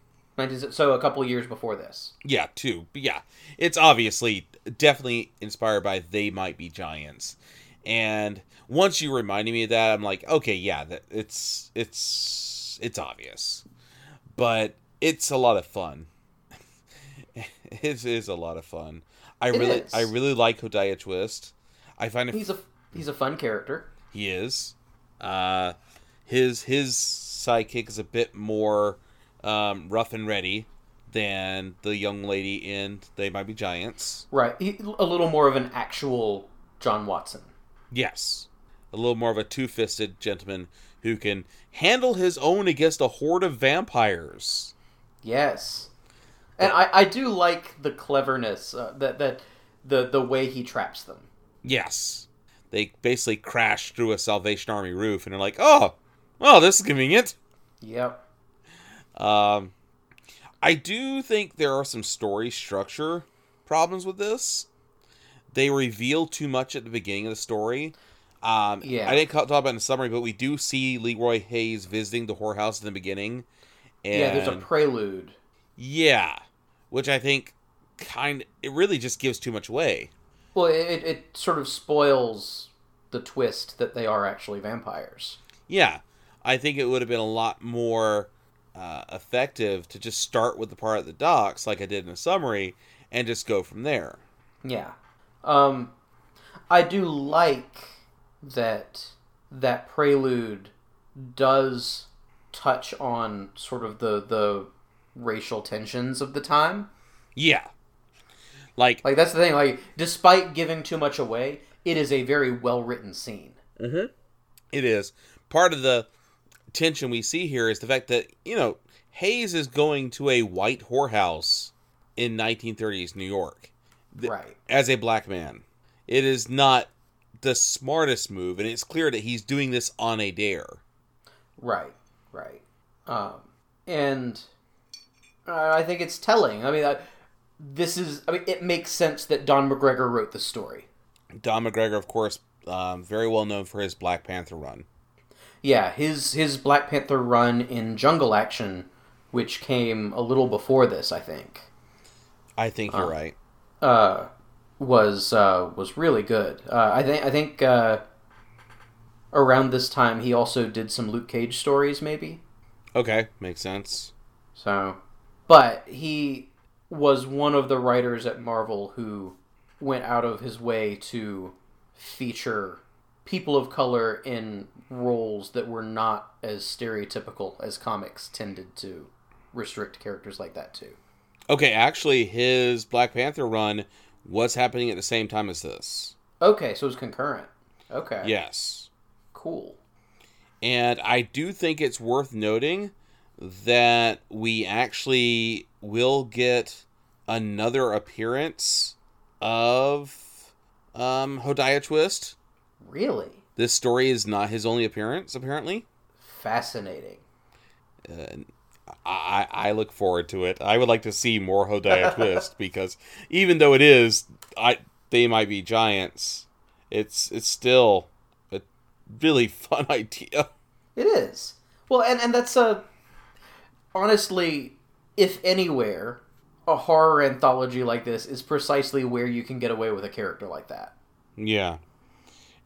so a couple years before this. Yeah, too. But yeah, it's obviously definitely inspired by They Might Be Giants. And once you reminded me of that, I'm like, okay, yeah, that it's it's it's obvious. But it's a lot of fun. it is a lot of fun. I It really is. I really like Hodiah Twist. I find He's a he's a fun character. he is. Uh, his his sidekick is a bit more um, rough and ready than the young lady in They Might Be Giants. Right. He, a little more of an actual John Watson. Yes, a little more of a two-fisted gentleman who can handle his own against a horde of vampires. Yes. And I, I do like the cleverness uh, that that the the way he traps them. Yes, they basically crash through a Salvation Army roof and they're like, "Oh, well, this is convenient." Yep. Um, I do think there are some story structure problems with this. They reveal too much at the beginning of the story. Um, Yeah. I didn't talk about it in the summary, but we do see Leroy Hayes visiting the whorehouse in the beginning. And Yeah, there's a prelude. yeah, which I think kind it really just gives too much away. Well, it, it sort of spoils the twist that they are actually vampires. Yeah, I think it would have been a lot more uh, effective to just start with the part at the docks, like I did in the summary, and just go from there. Yeah. Um, I do like that that prelude does touch on sort of the the racial tensions of the time. Yeah. Like Like that's the thing. Like despite giving too much away, it is a very well written scene. it is. Part of the tension we see here is the fact that, you know, Hayes is going to a white whorehouse in 1930s New York th- Right. as a black man. It is not the smartest move, and it's clear that he's doing this on a dare. Right. Right. Um, and uh, I think it's telling. I mean, I, this is. I mean, it makes sense that Don McGregor wrote the story. Don McGregor, of course, um, very well known for his Black Panther run. Yeah, his his Black Panther run in Jungle Action, which came a little before this, I think, I think you're right. uh, was uh, was really good. Uh, I think I think uh, around this time he also did some Luke Cage stories, maybe. Okay, makes sense. So, but he was one of the writers at Marvel who went out of his way to feature people of color in roles that were not as stereotypical as comics tended to restrict characters like that to. Okay, actually, his Black Panther run was happening at the same time as this. Okay, so it was concurrent. Okay. Yes. Cool. And I do think it's worth noting that we actually will get another appearance of um, Hodiah Twist. Really This story is not his only appearance, apparently. fascinating. Uh, I, I look forward to it. I would like to see more Hodiah Twist because even though it is, I they might be giants. It's it's still a really fun idea. It is. Well, and and that's a honestly, if anywhere, a horror anthology like this is precisely where you can get away with a character like that. Yeah,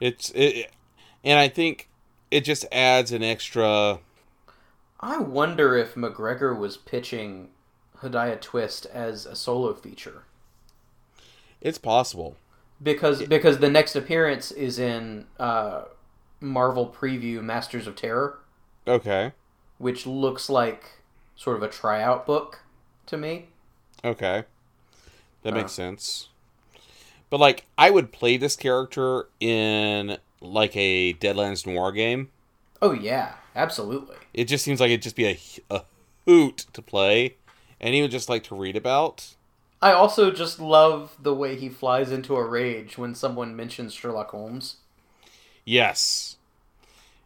it's it, and I think it just adds an extra. I wonder if McGregor was pitching Hodiah Twist as a solo feature It's possible. because because the next appearance is in uh, Marvel preview Masters of Terror, Okay. which looks like sort of a tryout book to me. Okay. That Uh. makes sense. But like I would play this character in like a Deadlands Noir game. Oh yeah, absolutely. It just seems like it'd just be a, a hoot to play and even just like to read about. I also just love the way he flies into a rage when someone mentions Sherlock Holmes. Yes.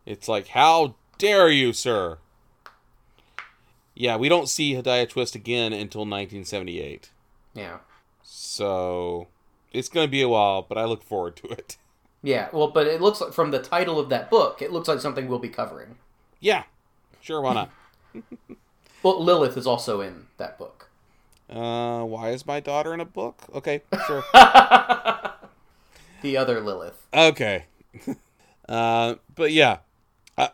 It's like, how dare you, sir? Yeah, we don't see Hodiah Twist again until 1978. Yeah. So it's going to be a while, but I look forward to it. Yeah, well, but it looks like from the title of that book, it looks like something we'll be covering. Yeah, sure, why not? Well, Lilith is also in that book. Uh, why is my daughter in a book? Okay, sure. The other Lilith. okay. uh, but yeah. Uh,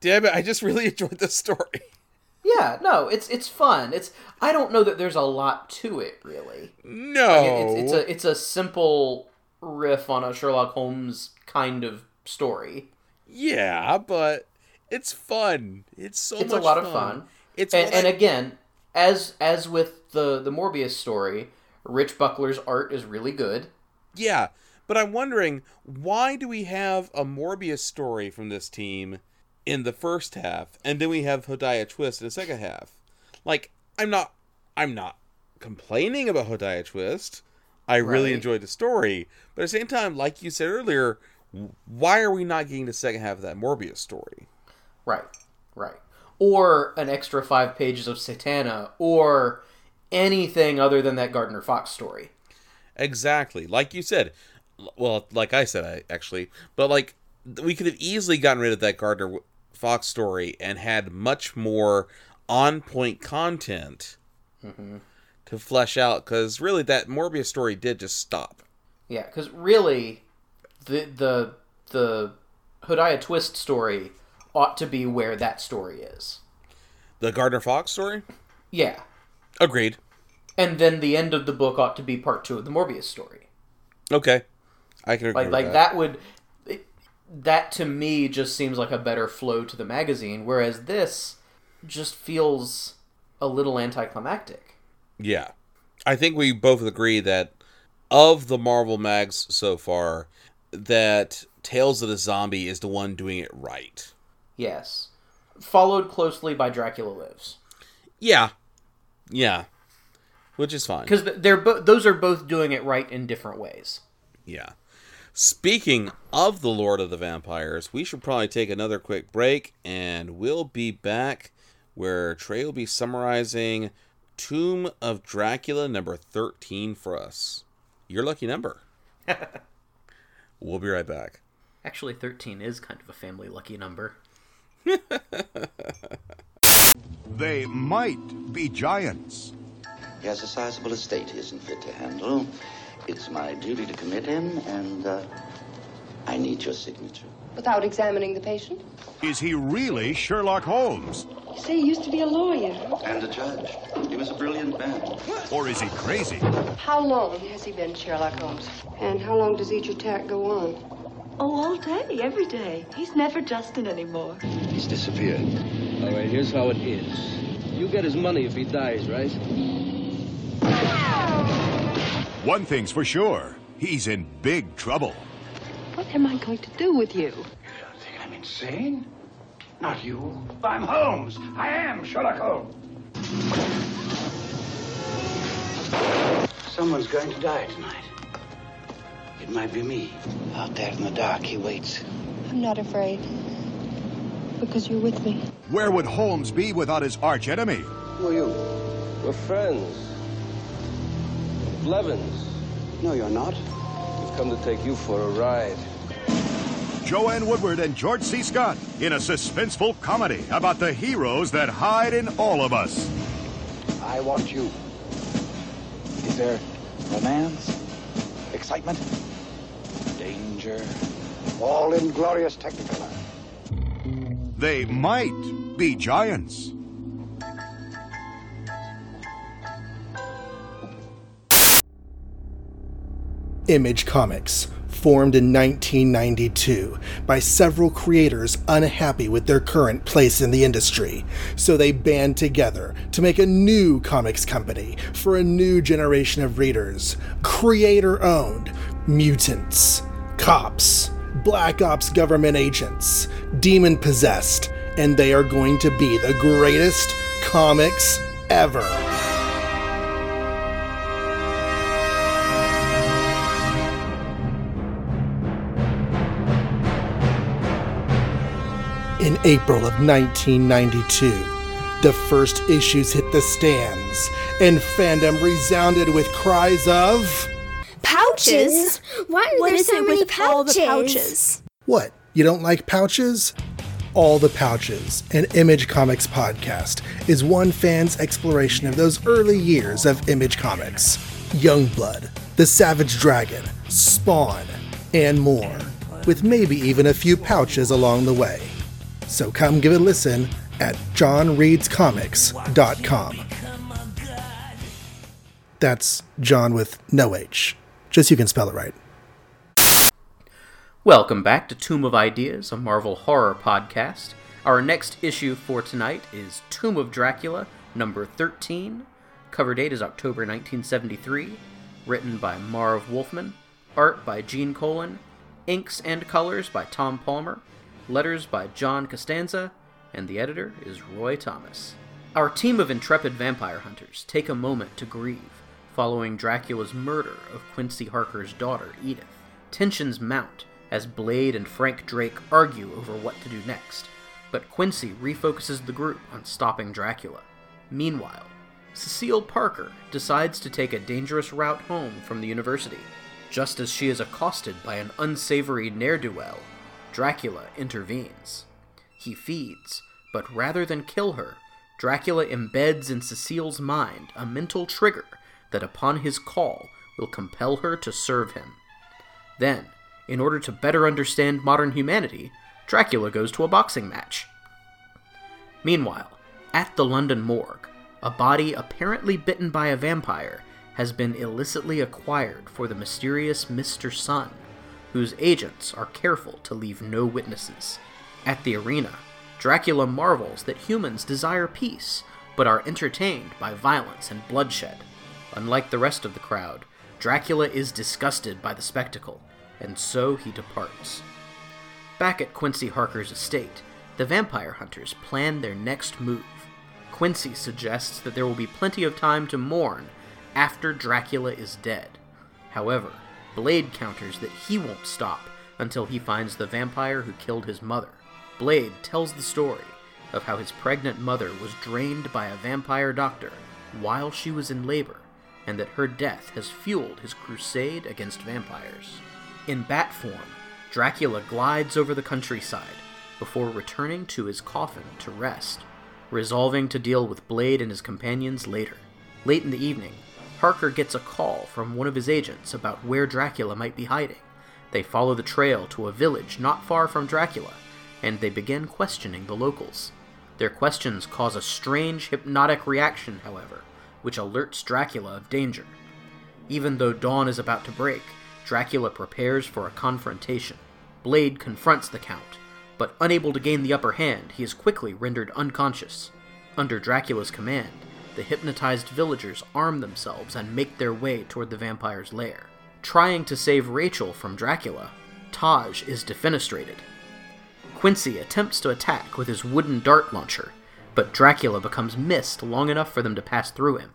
damn it, I just really enjoyed this story. Yeah, no, it's it's fun. It's I don't know that there's a lot to it really. No. It's, it's a it's a simple riff on a Sherlock Holmes kind of story. Yeah, but it's fun. It's so it's a lot of fun. It's and, and I- again, as as with the the Morbius story, Rich Buckler's art is really good. Yeah, but I'm wondering why do we have a Morbius story from this team in the first half, and then we have Hodiah Twist in the second half? Like, I'm not, I'm not complaining about Hodiah Twist. I really enjoyed the story, but at the same time, like you said earlier, why are we not getting the second half of that Morbius story? Right, right. Or an extra five pages of Satana, or anything other than that Gardner Fox story. Exactly. Like you said. Well, like I said, I actually, but like we could have easily gotten rid of that Gardner Fox story and had much more on-point content mm-hmm. to flesh out. Because really, that Morbius story did just stop. Yeah, because really, the the the Hodiah Twist story ought to be where that story is. The Gardner Fox story. Yeah, Agreed. and then the end of the book ought to be part two of the Morbius story. Okay, I can agree Like like that. that would. That to me just seems like a better flow to the magazine, whereas this just feels a little anticlimactic. Yeah. I think we both agree that of the Marvel mags so far, that Tales of the Zombie is the one doing it right. Yes. Followed closely by Dracula Lives. Yeah. Yeah. Which is fine. Because they're bo- those are both doing it right in different ways. Yeah. Speaking of the Lord of the Vampires, we should probably take another quick break and we'll be back where Trey will be summarizing Tomb of Dracula number 13 for us. Your lucky number. we'll be right back. Actually, 13 is kind of a family lucky number. They might be giants. He has a sizable estate he isn't fit to handle. It's my duty to commit him, and uh, I need your signature. Without examining the patient? Is he really Sherlock Holmes? You say he used to be a lawyer. And a judge. He was a brilliant man. Or is he crazy? How long has he been Sherlock Holmes? And how long does each attack go on? Oh, all day, every day. He's never Justin anymore. He's disappeared. All right, here's how it is. You get his money if he dies, right? One thing's for sure. He's in big trouble. What am I going to do with you? You don't think I'm insane? Not you. I'm Holmes. I am Sherlock Holmes. Someone's going to die tonight. It might be me. Out there in the dark, he waits. I'm not afraid. Because you're with me. Where would Holmes be without his archenemy? Who are you? We're friends. Blevins. No, you're not. We've come to take you for a ride. Joanne Woodward and George C. Scott in a suspenseful comedy about the heroes that hide in all of us. I want you. Is there romance, excitement, danger, all in glorious technicolor? They might be giants. Image Comics, formed in 1992 by several creators unhappy with their current place in the industry. So they band together to make a new comics company for a new generation of readers. Creator owned mutants, cops, black ops government agents, demon possessed, and they are going to be the greatest comics ever. In April of 1992, the first issues hit the stands, and fandom resounded with cries of Pouches? Why are What there is so it many with all the pouches? pouches? What? You don't like pouches? All the Pouches, an Image Comics podcast, is one fan's exploration of those early years of Image Comics. Youngblood, The Savage Dragon, Spawn, and more, with maybe even a few pouches along the way. So come give it a listen at jonreadscomics.com. That's John with no H, just so you can spell it right. Welcome back to Tomb of Ideas, a Marvel horror podcast. Our next issue for tonight is Tomb of Dracula, number 13. Cover date is October 1973. Written by Marv Wolfman. Art by Gene Colan. Inks and colors by Tom Palmer. Letters by John Costanza. And the editor is Roy Thomas. Our team of intrepid vampire hunters take a moment to grieve following Dracula's murder of Quincy Harker's daughter, Edith. Tensions mount as Blade and Frank Drake argue over what to do next, but Quincy refocuses the group on stopping Dracula. Meanwhile, Cecile Parker decides to take a dangerous route home from the university. Just as she is accosted by an unsavory ne'er do well, Dracula intervenes. He feeds, but rather than kill her, Dracula embeds in Cecile's mind a mental trigger that upon his call will compel her to serve him. Then, in order to better understand modern humanity, Dracula goes to a boxing match. Meanwhile, at the London morgue, a body apparently bitten by a vampire has been illicitly acquired for the mysterious Mr. Sun, whose agents are careful to leave no witnesses. At the arena, Dracula marvels that humans desire peace, but are entertained by violence and bloodshed. Unlike the rest of the crowd, Dracula is disgusted by the spectacle, and so he departs. Back at Quincy Harker's estate, the vampire hunters plan their next move. Quincy suggests that there will be plenty of time to mourn after Dracula is dead. However, Blade counters that he won't stop until he finds the vampire who killed his mother. Blade tells the story of how his pregnant mother was drained by a vampire doctor while she was in labor, and that her death has fueled his crusade against vampires. In bat form, Dracula glides over the countryside before returning to his coffin to rest, resolving to deal with Blade and his companions later. Late in the evening, Harker gets a call from one of his agents about where Dracula might be hiding. They follow the trail to a village not far from Dracula, and they begin questioning the locals. Their questions cause a strange hypnotic reaction, however, which alerts Dracula of danger. Even though dawn is about to break, Dracula prepares for a confrontation. Blade confronts the Count, but unable to gain the upper hand, he is quickly rendered unconscious. Under Dracula's command, the hypnotized villagers arm themselves and make their way toward the vampire's lair. Trying to save Rachel from Dracula, Taj is defenestrated. Quincy attempts to attack with his wooden dart launcher, but Dracula becomes mist long enough for them to pass through him.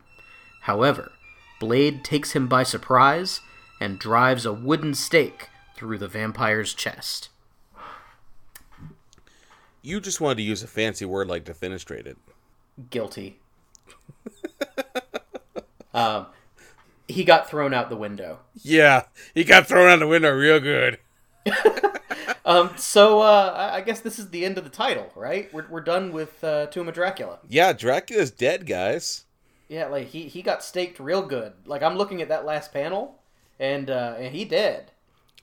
However, Blade takes him by surprise and drives a wooden stake through the vampire's chest. You just wanted to use a fancy word like defenestrated. Guilty. um, he got thrown out the window. Yeah, he got thrown out the window real good. Um, so uh, I guess this is the end of the title, right? We're, we're done with uh, Tomb of Dracula. Yeah, Dracula's dead, guys. Yeah, like he, he got staked real good. Like I'm looking at that last panel, and uh, and he dead.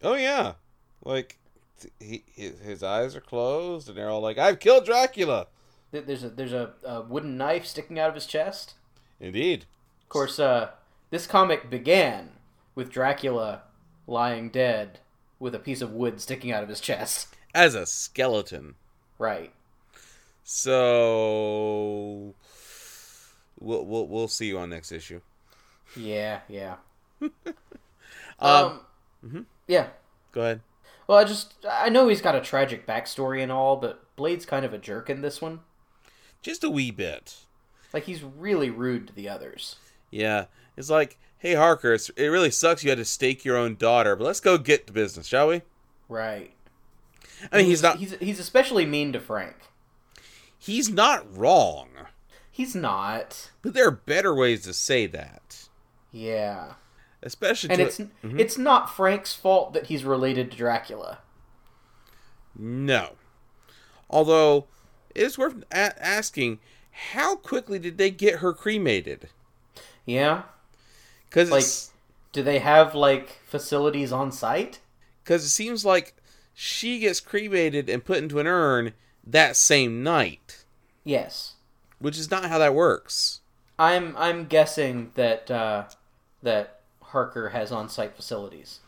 Oh yeah, like he his eyes are closed, and they're all like, "I've killed Dracula." Th- There's a there's a, a wooden knife sticking out of his chest. Indeed. Of course, uh, this comic began with Dracula lying dead with a piece of wood sticking out of his chest. As a skeleton. Right. So we'll we'll we'll see you on next issue. Yeah, yeah. Um, um, yeah. Go ahead. Well, I just I know he's got a tragic backstory and all, but Blade's kind of a jerk in this one. Just a wee bit. Like he's really rude to the others. Yeah, it's like, hey Harker, it's, it really sucks you had to stake your own daughter, but let's go get to business, shall we? Right. I mean, he's not. He's he's especially mean to Frank. He's not wrong, He's not. but there are better ways to say that. Yeah. Especially And to- it's Mhm. it's not Frank's fault that he's related to Dracula. No. Although, it is worth a- asking how quickly did they get her cremated? Yeah. Because Like, do they have like facilities on site? Because it seems like she gets cremated and put into an urn that same night, Yes. which is not how that works. I'm I'm guessing that uh, that Harker has on site facilities.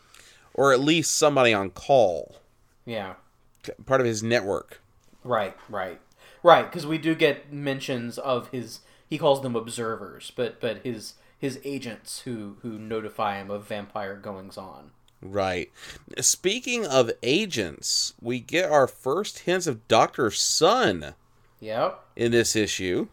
Or at least somebody on call, Yeah. part of his network. Right, right. Right, because we do get mentions of his he calls them observers, but but his his agents who who notify him of vampire goings on. Right. Speaking of agents, we get our first hints of Doctor Sun Yep. in this issue.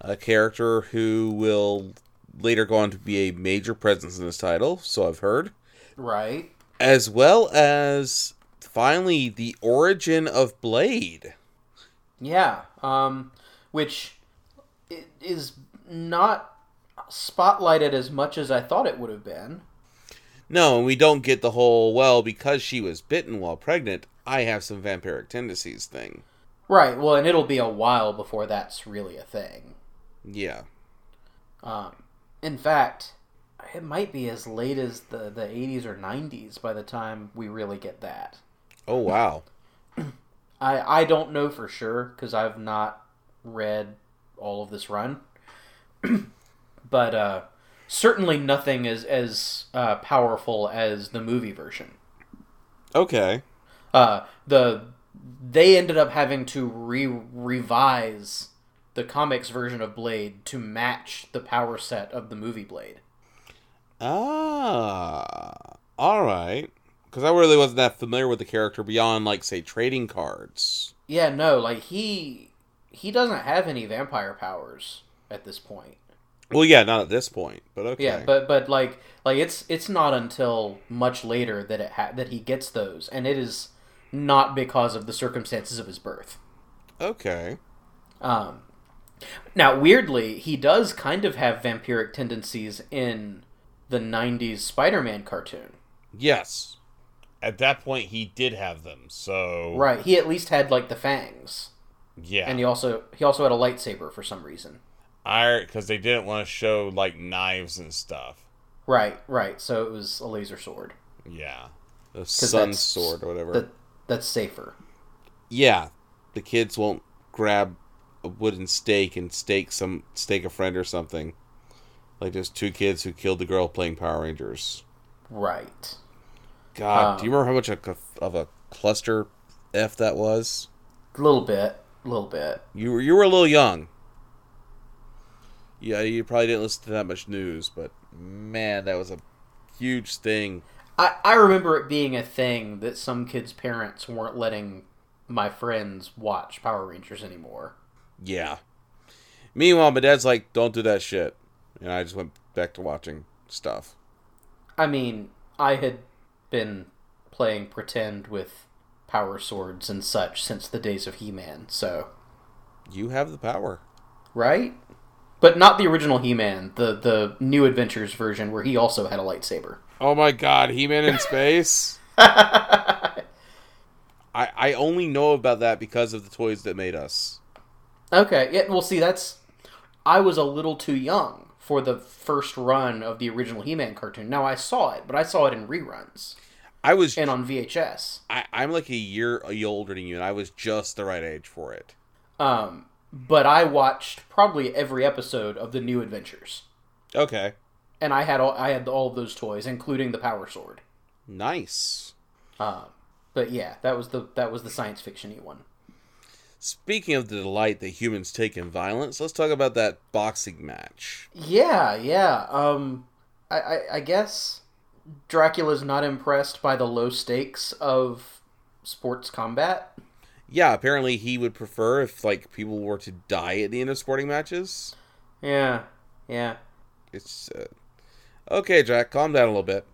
A character who will later go on to be a major presence in this title, so I've heard. Right. As well as finally the origin of Blade. Yeah. Um which is not spotlighted as much as I thought it would have been. No, and we don't get the whole, well, because she was bitten while pregnant, I have some vampiric tendencies thing. Right. Well, and it'll be a while before that's really a thing. Yeah. Um, in fact, it might be as late as the, the 80s or 90s by the time we really get that. Oh, wow. I, I don't know for sure because I've not read all of this run. but uh, certainly nothing is as uh, powerful as the movie version. Okay. Uh, the they ended up having to re revise the comics version of Blade to match the power set of the movie Blade. Ah, all right. Because I really wasn't that familiar with the character beyond, like, say, trading cards. Yeah, no, like he he doesn't have any vampire powers at this point. Well, yeah, not at this point, but okay. Yeah, but but like like it's it's not until much later that it ha- that he gets those, and it is not because of the circumstances of his birth. Okay. Um, now, weirdly, he does kind of have vampiric tendencies in the '90s Spider-Man cartoon. Yes. At that point, he did have them. So Right, he at least had like the fangs. Yeah. and he also he also had a lightsaber for some reason. I because they didn't want to show like knives and stuff. Right, right. So it was a laser sword. Yeah, the 'Cause sun that's- sword or whatever. That, that's safer. Yeah, the kids won't grab a wooden stake and stake some stake a friend or something. Like those two kids who killed the girl playing Power Rangers. Right. God, do you Um, remember how much of a- of a cluster f that was? A little bit, a little bit. You were you were a little young. Yeah, you probably didn't listen to that much news, but man, that was a huge thing. I, I remember it being a thing that some kids' parents weren't letting my friends watch Power Rangers anymore. Yeah. Meanwhile, my dad's like, "Don't do that shit," and I just went back to watching stuff. I mean, I had been playing pretend with power swords and such since the days of He-Man, so You have the power. right? But not the original He-Man, the the New Adventures version where he also had a lightsaber. Oh my god, He-Man in space. I I only know about that because of the toys that made us. Okay, yeah, well see that's I was a little too young for the first run of the original He-Man cartoon. Now I saw it, but I saw it in reruns. I was and on VHS. I, I'm like a year a year older than you, and I was just the right age for it. Um, but I watched probably every episode of the New Adventures, Okay, and I had all I had all of those toys, including the Power Sword. nice. Uh, but yeah, that was the that was the science fictiony one. Speaking of the delight that humans take in violence, let's talk about that boxing match. Yeah, yeah. Um, I, I, I guess Dracula's not impressed by the low stakes of sports combat. Yeah, apparently he would prefer if like people were to die at the end of sporting matches. Yeah, yeah. It's uh, okay, Jack. Calm down a little bit.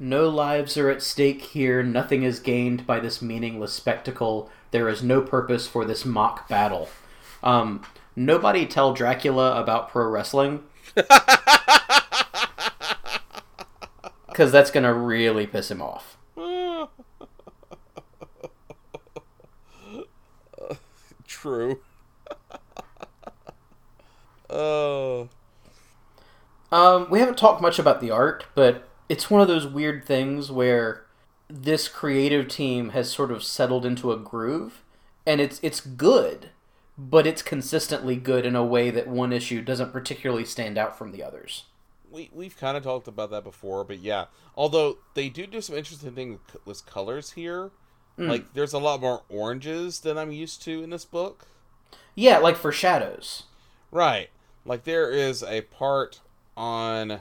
No lives are at stake here. Nothing is gained by this meaningless spectacle. There is no purpose for this mock battle. Um, nobody tell Dracula about pro wrestling. Because that's going to really piss him off. True. oh. Um, we haven't talked much about the art, but it's one of those weird things where this creative team has sort of settled into a groove, and it's it's good, but it's consistently good in a way that one issue doesn't particularly stand out from the others. We we've kind of talked about that before, but yeah. Although they do do some interesting things with colors here. Mm. Like there's a lot more oranges than I'm used to in this book. Yeah, like for shadows. Right. Like there is a part on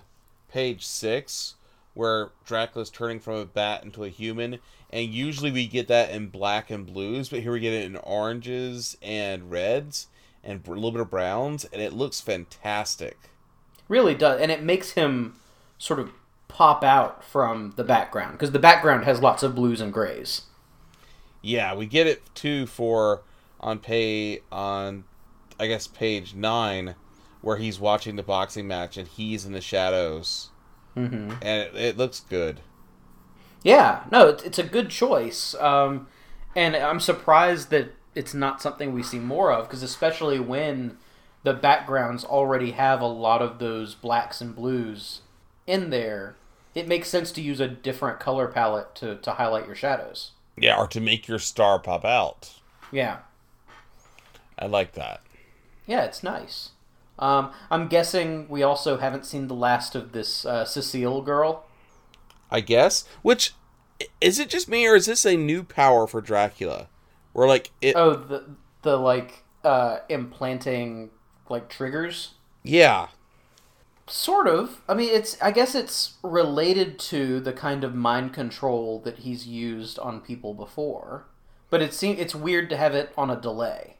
page 6 where Dracula's turning from a bat into a human and usually we get that in black and blues, but here we get it in oranges and reds and a little bit of browns and it looks fantastic. Really does, and it makes him sort of pop out from the background because the background has lots of blues and grays. Yeah, we get it too for on pay on I guess page nine, where he's watching the boxing match and he's in the shadows, Mm-hmm. and it, it looks good. Yeah, no, it's, it's a good choice, um, and I'm surprised that it's not something we see more of because especially when the backgrounds already have a lot of those blacks and blues in there, it makes sense to use a different color palette to, to highlight your shadows. Yeah, or to make your star pop out. Yeah, I like that. yeah, it's nice. Um, I'm guessing we also haven't seen the last of this uh, Cecile girl. I guess. Which Is it just me, or is this a new power for Dracula? Where like it? Oh, the the like uh implanting like triggers. Yeah, Sort of. I mean, it's. I guess it's related to the kind of mind control that he's used on people before, but it seems it's weird to have it on a delay.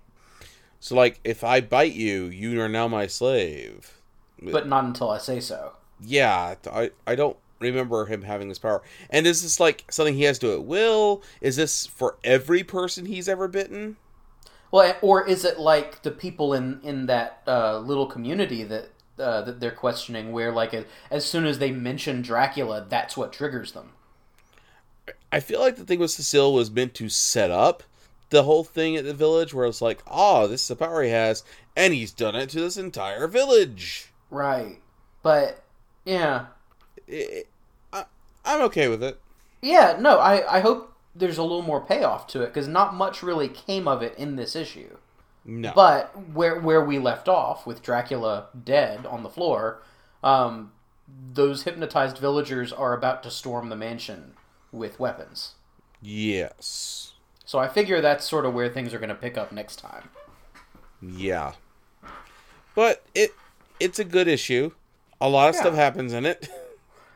So like, if I bite you, you are now my slave. But not until I say so. Yeah, I I don't remember him having this power. And is this like something he has to do at will? Is this for every person he's ever bitten? Well, or is it like the people in in that uh, little community that uh, that they're questioning, where like as, as soon as they mention Dracula, that's what triggers them? I feel like the thing with Cecile was meant to set up the whole thing at the village, where it's like, oh, this is the power he has, and he's done it to this entire village. Right. But yeah, It- I, I'm okay with it. yeah. No, I I hope there's a little more payoff to it because not much really came of it in this issue. No. But where where we left off with Dracula dead on the floor, um, those hypnotized villagers are about to storm the mansion with weapons. Yes. So I figure that's sort of where things are going to pick up next time. Yeah. But it it's a good issue. A lot of Yeah. stuff happens in it.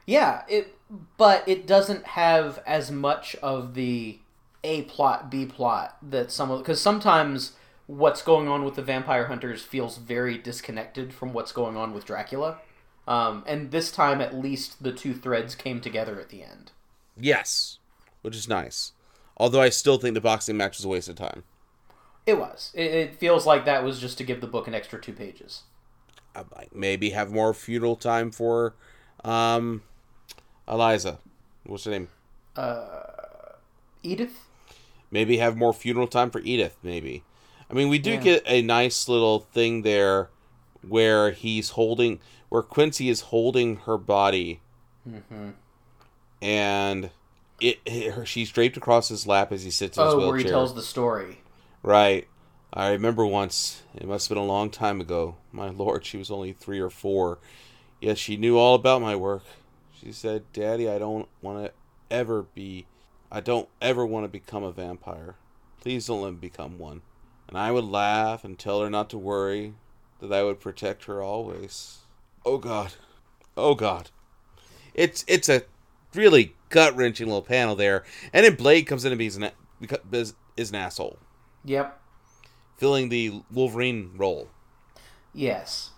Yeah, it but it doesn't have as much of the A plot B plot that some of because sometimes what's going on with the vampire hunters feels very disconnected from what's going on with Dracula. Um, and this time at least the two threads came together at the end. yes. Which is nice. Although I still think the boxing match was a waste of time. It was. It, it feels like that was just to give the book an extra two pages. I'd like maybe have more funeral time for um Eliza. What's her name? Uh, Edith. Maybe have more funeral time for Edith, maybe. I mean, we do Yeah. get a nice little thing there where he's holding where Quincy is holding her body Mm-hmm. and it, it- her, she's draped across his lap as he sits in his Oh, wheelchair. where he tells the story. Right. I remember once, it must have been a long time ago. My lord, she was only three or four. Yet she knew all about my work. She said, Daddy, I don't want to ever be. I don't ever want to become a vampire. Please don't let me become one. And I would laugh and tell her not to worry, that I would protect her always. Oh God. Oh God. It's it's a really gut wrenching little panel there. And then Blade comes in and he's an, is, is an asshole Yep. filling the Wolverine role. Yes.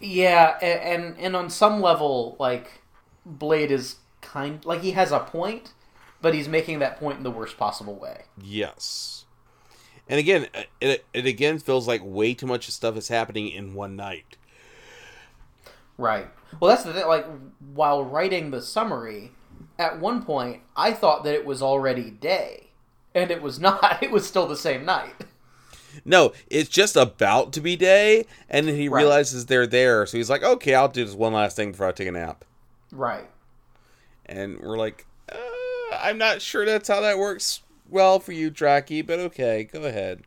Yeah, a- and and on some level, like Blade is kind like he has a point, but he's making that point in the worst possible way. Yes. And again, uh, it, it again feels like way too much stuff is happening in one night. Right. Well, that's the thing. Like while writing the summary, at one point I thought that it was already day, and it was not. It was still the same night. No, it's just about to be day, and then he Right. realizes they're there, so he's like, "Okay, I'll do this one last thing before I take a nap." Right. And we're like, uh, "I'm not sure that's how that works well for you, Dracky, but okay, go ahead."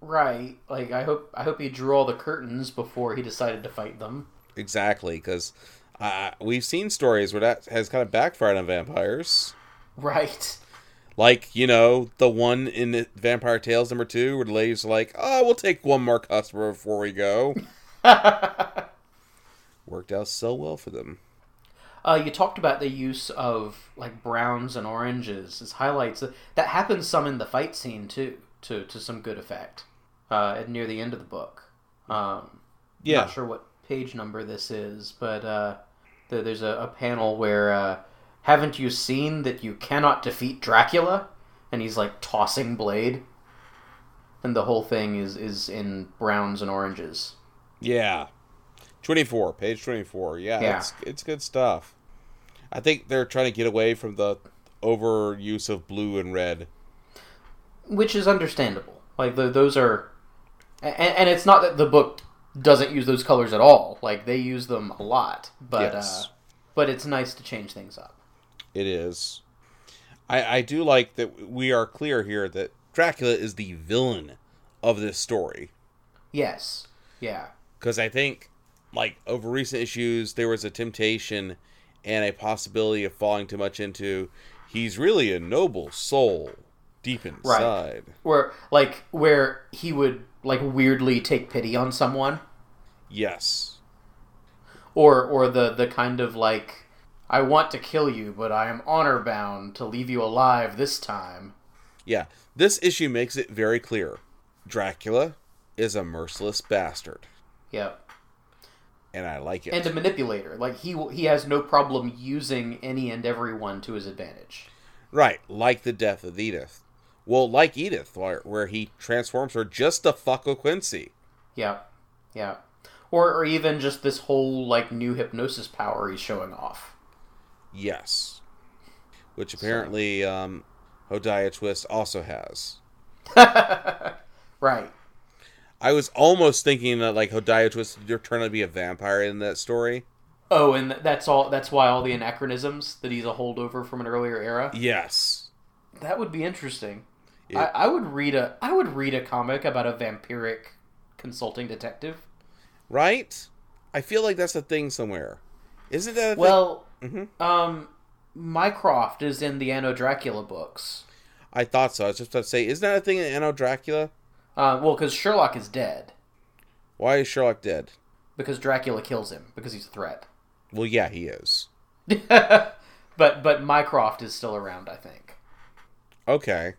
Right. Like I hope I hope he drew all the curtains before he decided to fight them. Exactly, because uh, we've seen stories where that has kind of backfired on vampires. Right. Like, you know, the one in the Vampire Tales number two where the lady's like, oh, we'll take one more customer before we go. Worked out so well for them. Uh, you talked about the use of like browns and oranges as highlights. That happens some in the fight scene too, to to some good effect. Uh, at near the end of the book. Um, Yeah. Not sure what page number this is, but there, there's a, a panel where uh, haven't you seen that you cannot defeat Dracula? And he's like tossing blade, and the whole thing is is in browns and oranges. Yeah. 24, page 24. Yeah, Yeah. It's, it's good stuff. I think they're trying to get away from the overuse of blue and red. which is understandable. Like the, those are, and, and it's not that the book doesn't use those colors at all. Like they use them a lot, but Yes. uh, but it's nice to change things up. It is. I, I do like that we are clear here that Dracula is the villain of this story. Yes, yeah, because I think like over recent issues there was a temptation and a possibility of falling too much into he's really a noble soul deep inside. Right. Where like where he would like weirdly take pity on someone, Yes. or or the the kind of like I want to kill you, but I am honor bound to leave you alive this time. Yeah. This issue makes it very clear. Dracula is a merciless bastard, Yep. and I like it. And a manipulator. Like he he has no problem using any and everyone to his advantage. Right, like the death of Edith. Well, like Edith, where, where he transforms her just to fuck Quincy. Yeah. Yeah. Or or even just this whole like new hypnosis power he's showing off. Yes. Which apparently um, Hodiah Twist also has. Right. I was almost thinking that like Hodiah Twist you're trying to be a vampire in that story. Oh, and that's all that's why all the anachronisms that he's a holdover from an earlier era. Yes. That would be interesting. It- I, I would read a I would read a comic about a vampiric consulting detective. Right? I feel like that's a thing somewhere. Isn't that? Well, Mhm. um, Mycroft is in the Anno Dracula books. I thought so. I was just about to say, isn't that a thing in Anno Dracula? Uh, well, because Sherlock is dead Why is Sherlock dead? because Dracula kills him because he's a threat. Well, yeah, he is. but but Mycroft is still around, I think. Okay.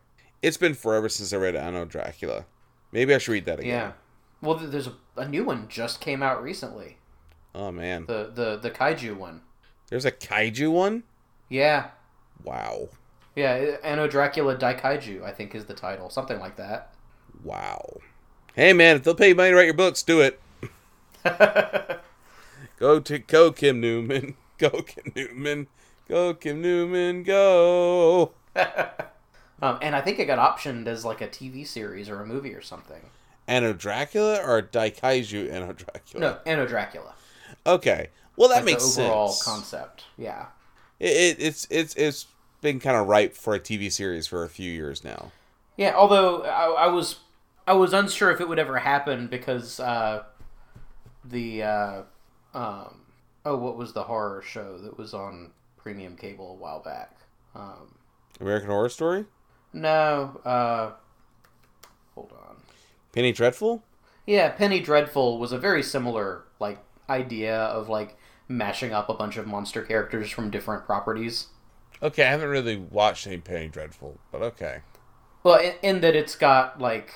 It's been forever since I read Anno Dracula. Maybe I should read that again. Yeah. Well, there's a, a new one just came out recently. Oh man. The the the kaiju one. There's a kaiju one? Yeah. Wow. Yeah, Anno Dracula Daikaiju, I think is the title, something like that. Wow. Hey man, if they'll pay you money to write your books, do it. go to go Kim Newman. Go Kim Newman. Go Kim Newman. Go. Um, and I think it got optioned as like a TV series or a movie or something. Anno Dracula or Daikaiju Anno Dracula? No, Anno Dracula. Okay. Well, that Like the makes overall sense. concept. Yeah. It, it, it's it's it's been kind of ripe for a TV series for a few years now. Yeah, although I, I was I was unsure if it would ever happen because uh, the uh, um, oh, what was the horror show that was on premium cable a while back? Um, American Horror Story, no, uh, hold on. Penny Dreadful. Yeah, Penny Dreadful was a very similar like idea of like mashing up a bunch of monster characters from different properties. Okay, I haven't really watched any Penny Dreadful, but okay. Well, in, in that it's got like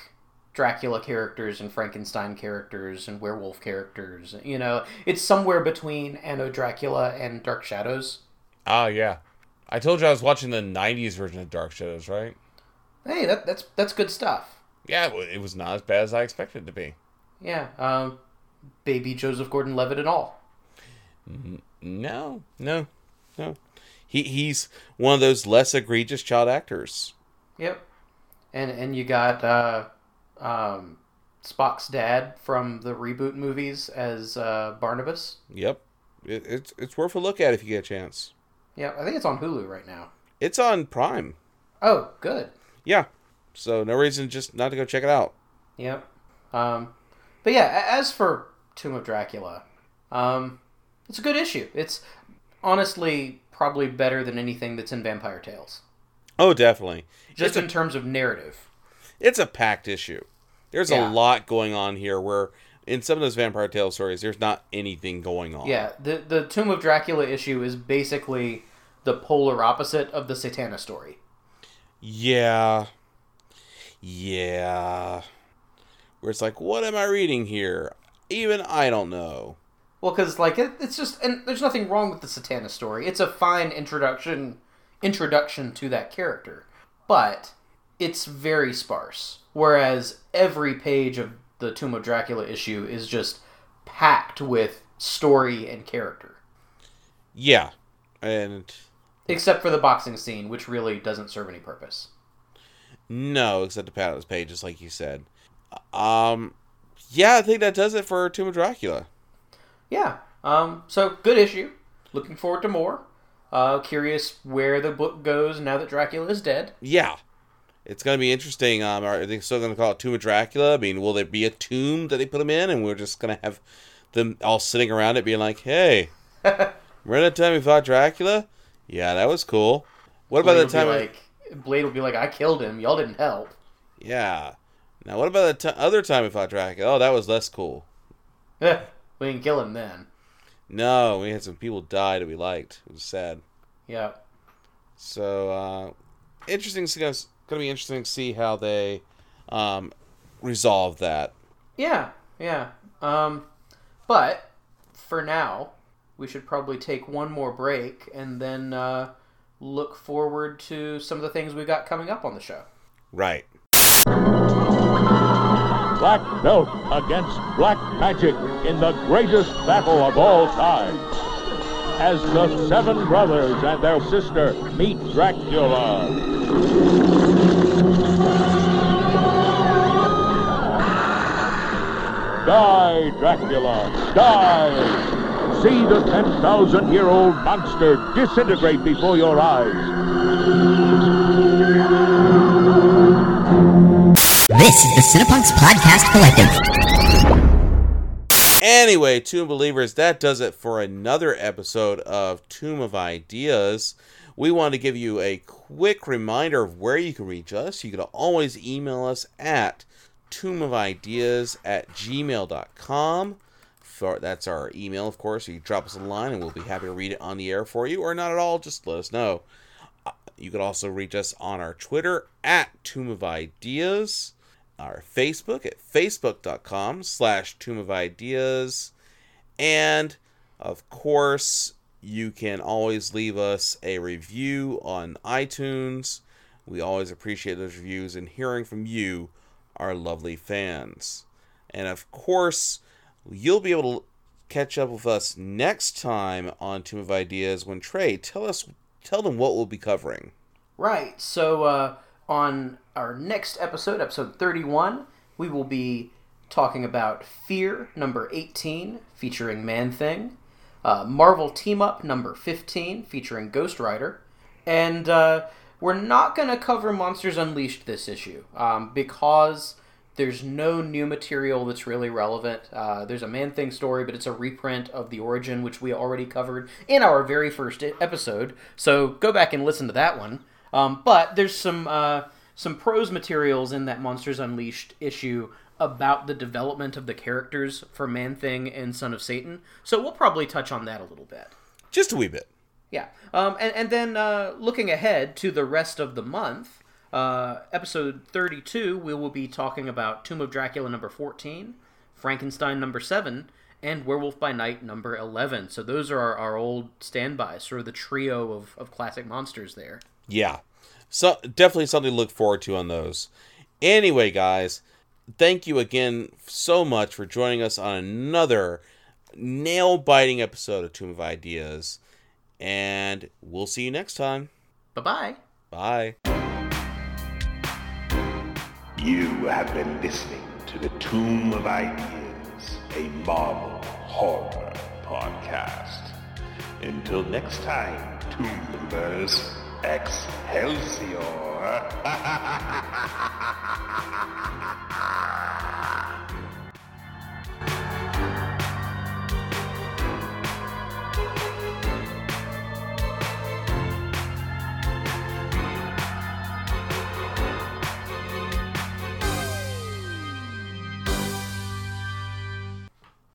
Dracula characters and Frankenstein characters and werewolf characters. You know, it's somewhere between Anno Dracula and Dark Shadows. Ah, yeah. I told you I was watching the '90s version of Dark Shadows, right? Hey, that, that's that's good stuff. Yeah, it was not as bad as I expected it to be. Yeah, um, baby Joseph Gordon-Levitt and all. No, no, no. He he's one of those less egregious child actors. Yep. And and you got uh, um, Spock's dad from the reboot movies as uh, Barnabas. Yep, it, it's it's worth a look at if you get a chance. Yeah, I think it's on Hulu right now. It's on Prime. Oh, good. Yeah, so no reason just not to go check it out. Yep. Um, but yeah, as for Tomb of Dracula, um, it's a good issue. It's honestly probably better than anything that's in Vampire Tales, Oh, definitely. just It's a- in terms of narrative. It's a packed issue. There's Yeah. a lot going on here where in some of those Vampire Tale stories, there's not anything going on. Yeah, the the Tomb of Dracula issue is basically the polar opposite of the Satana story. Yeah. Yeah. Where it's like, what am I reading here? Even I don't know. Well, because like it, it's just and there's nothing wrong with the Satana story. It's a fine introduction introduction to that character, but it's very sparse. Whereas every page of the Tomb of Dracula issue is just packed with story and character, Yeah. And except for the boxing scene, which really doesn't serve any purpose. no, except to pad out his pages, like you said. Um, yeah, I think that does it for Tomb of Dracula. Yeah. Um. So good issue. Looking forward to more. Uh, curious where the book goes now that Dracula is dead. Yeah. It's going to be interesting. Um, are they still going to call it Tomb of Dracula? I mean, will there be a tomb that they put him in, and we're just going to have them all sitting around it, being like, "Hey, remember that time we fought Dracula? Yeah, that was cool." What about Blade the time? like Blade will be like, "I killed him. Y'all didn't help." yeah. Now, what about the t- other time we fought Dracula? Oh, that was less cool. Eh, we didn't kill him then. No, we had some people die that we liked. It was sad. Yeah. So, uh, interesting. It's going to be interesting to see how they um, resolve that. Yeah, yeah. Um, but for now, we should probably take one more break and then uh, look forward to some of the things we got coming up on the show. Right. Black belt against black magic in the greatest battle of all time. As the seven brothers and their sister meet Dracula. Die, Dracula, die! See the 10,000 year old monster disintegrate before your eyes. This is the Cinepunks Podcast Collective. Anyway, Tomb Believers, that does it for another episode of Tomb of Ideas. We want to give you a quick reminder of where you can reach us. You can always email us at tombOfIdeas at gmail.com. That's our email, of course. You drop us a line and we'll be happy to read it on the air for you, or not at all, just let us know. Uh, You can also reach us on our Twitter at Tomb of Ideas, our Facebook at facebook.com slash Tomb of Ideas, and of course, you can always leave us a review on iTunes. We always appreciate those reviews and hearing from you, our lovely fans. And of course, you'll be able to catch up with us next time on Tomb of Ideas when Trey tell us tell them what we'll be covering. Right. So uh, on our next episode, episode 31, we will be talking about Fear number 18, featuring Man Thing, uh, Marvel Team Up number 15, featuring Ghost Rider, and uh, we're not going to cover Monsters Unleashed this issue um, because there's no new material that's really relevant. Uh, there's a Man Thing story, but it's a reprint of The Origin, which we already covered in our very first episode. So go back and listen to that one. Um, but there's some uh, some prose materials in that Monsters Unleashed issue about the development of the characters for Man Thing and Son of Satan. So we'll probably touch on that a little bit. Just a wee bit. Yeah. Um, and, and then uh, looking ahead to the rest of the month, uh, episode 32, we will be talking about Tomb of Dracula number 14, Frankenstein number 7, and Werewolf by Night number 11. So those are our, our old standbys, sort of the trio of, of classic monsters there. Yeah. So definitely something to look forward to on those. Anyway, guys, thank you again so much for joining us on another nail biting episode of Tomb of Ideas. And we'll see you next time. Bye-bye. Bye. You have been listening to the Tomb of Ideas, a Marvel Horror podcast. Until next time, Tombers, Excelsior!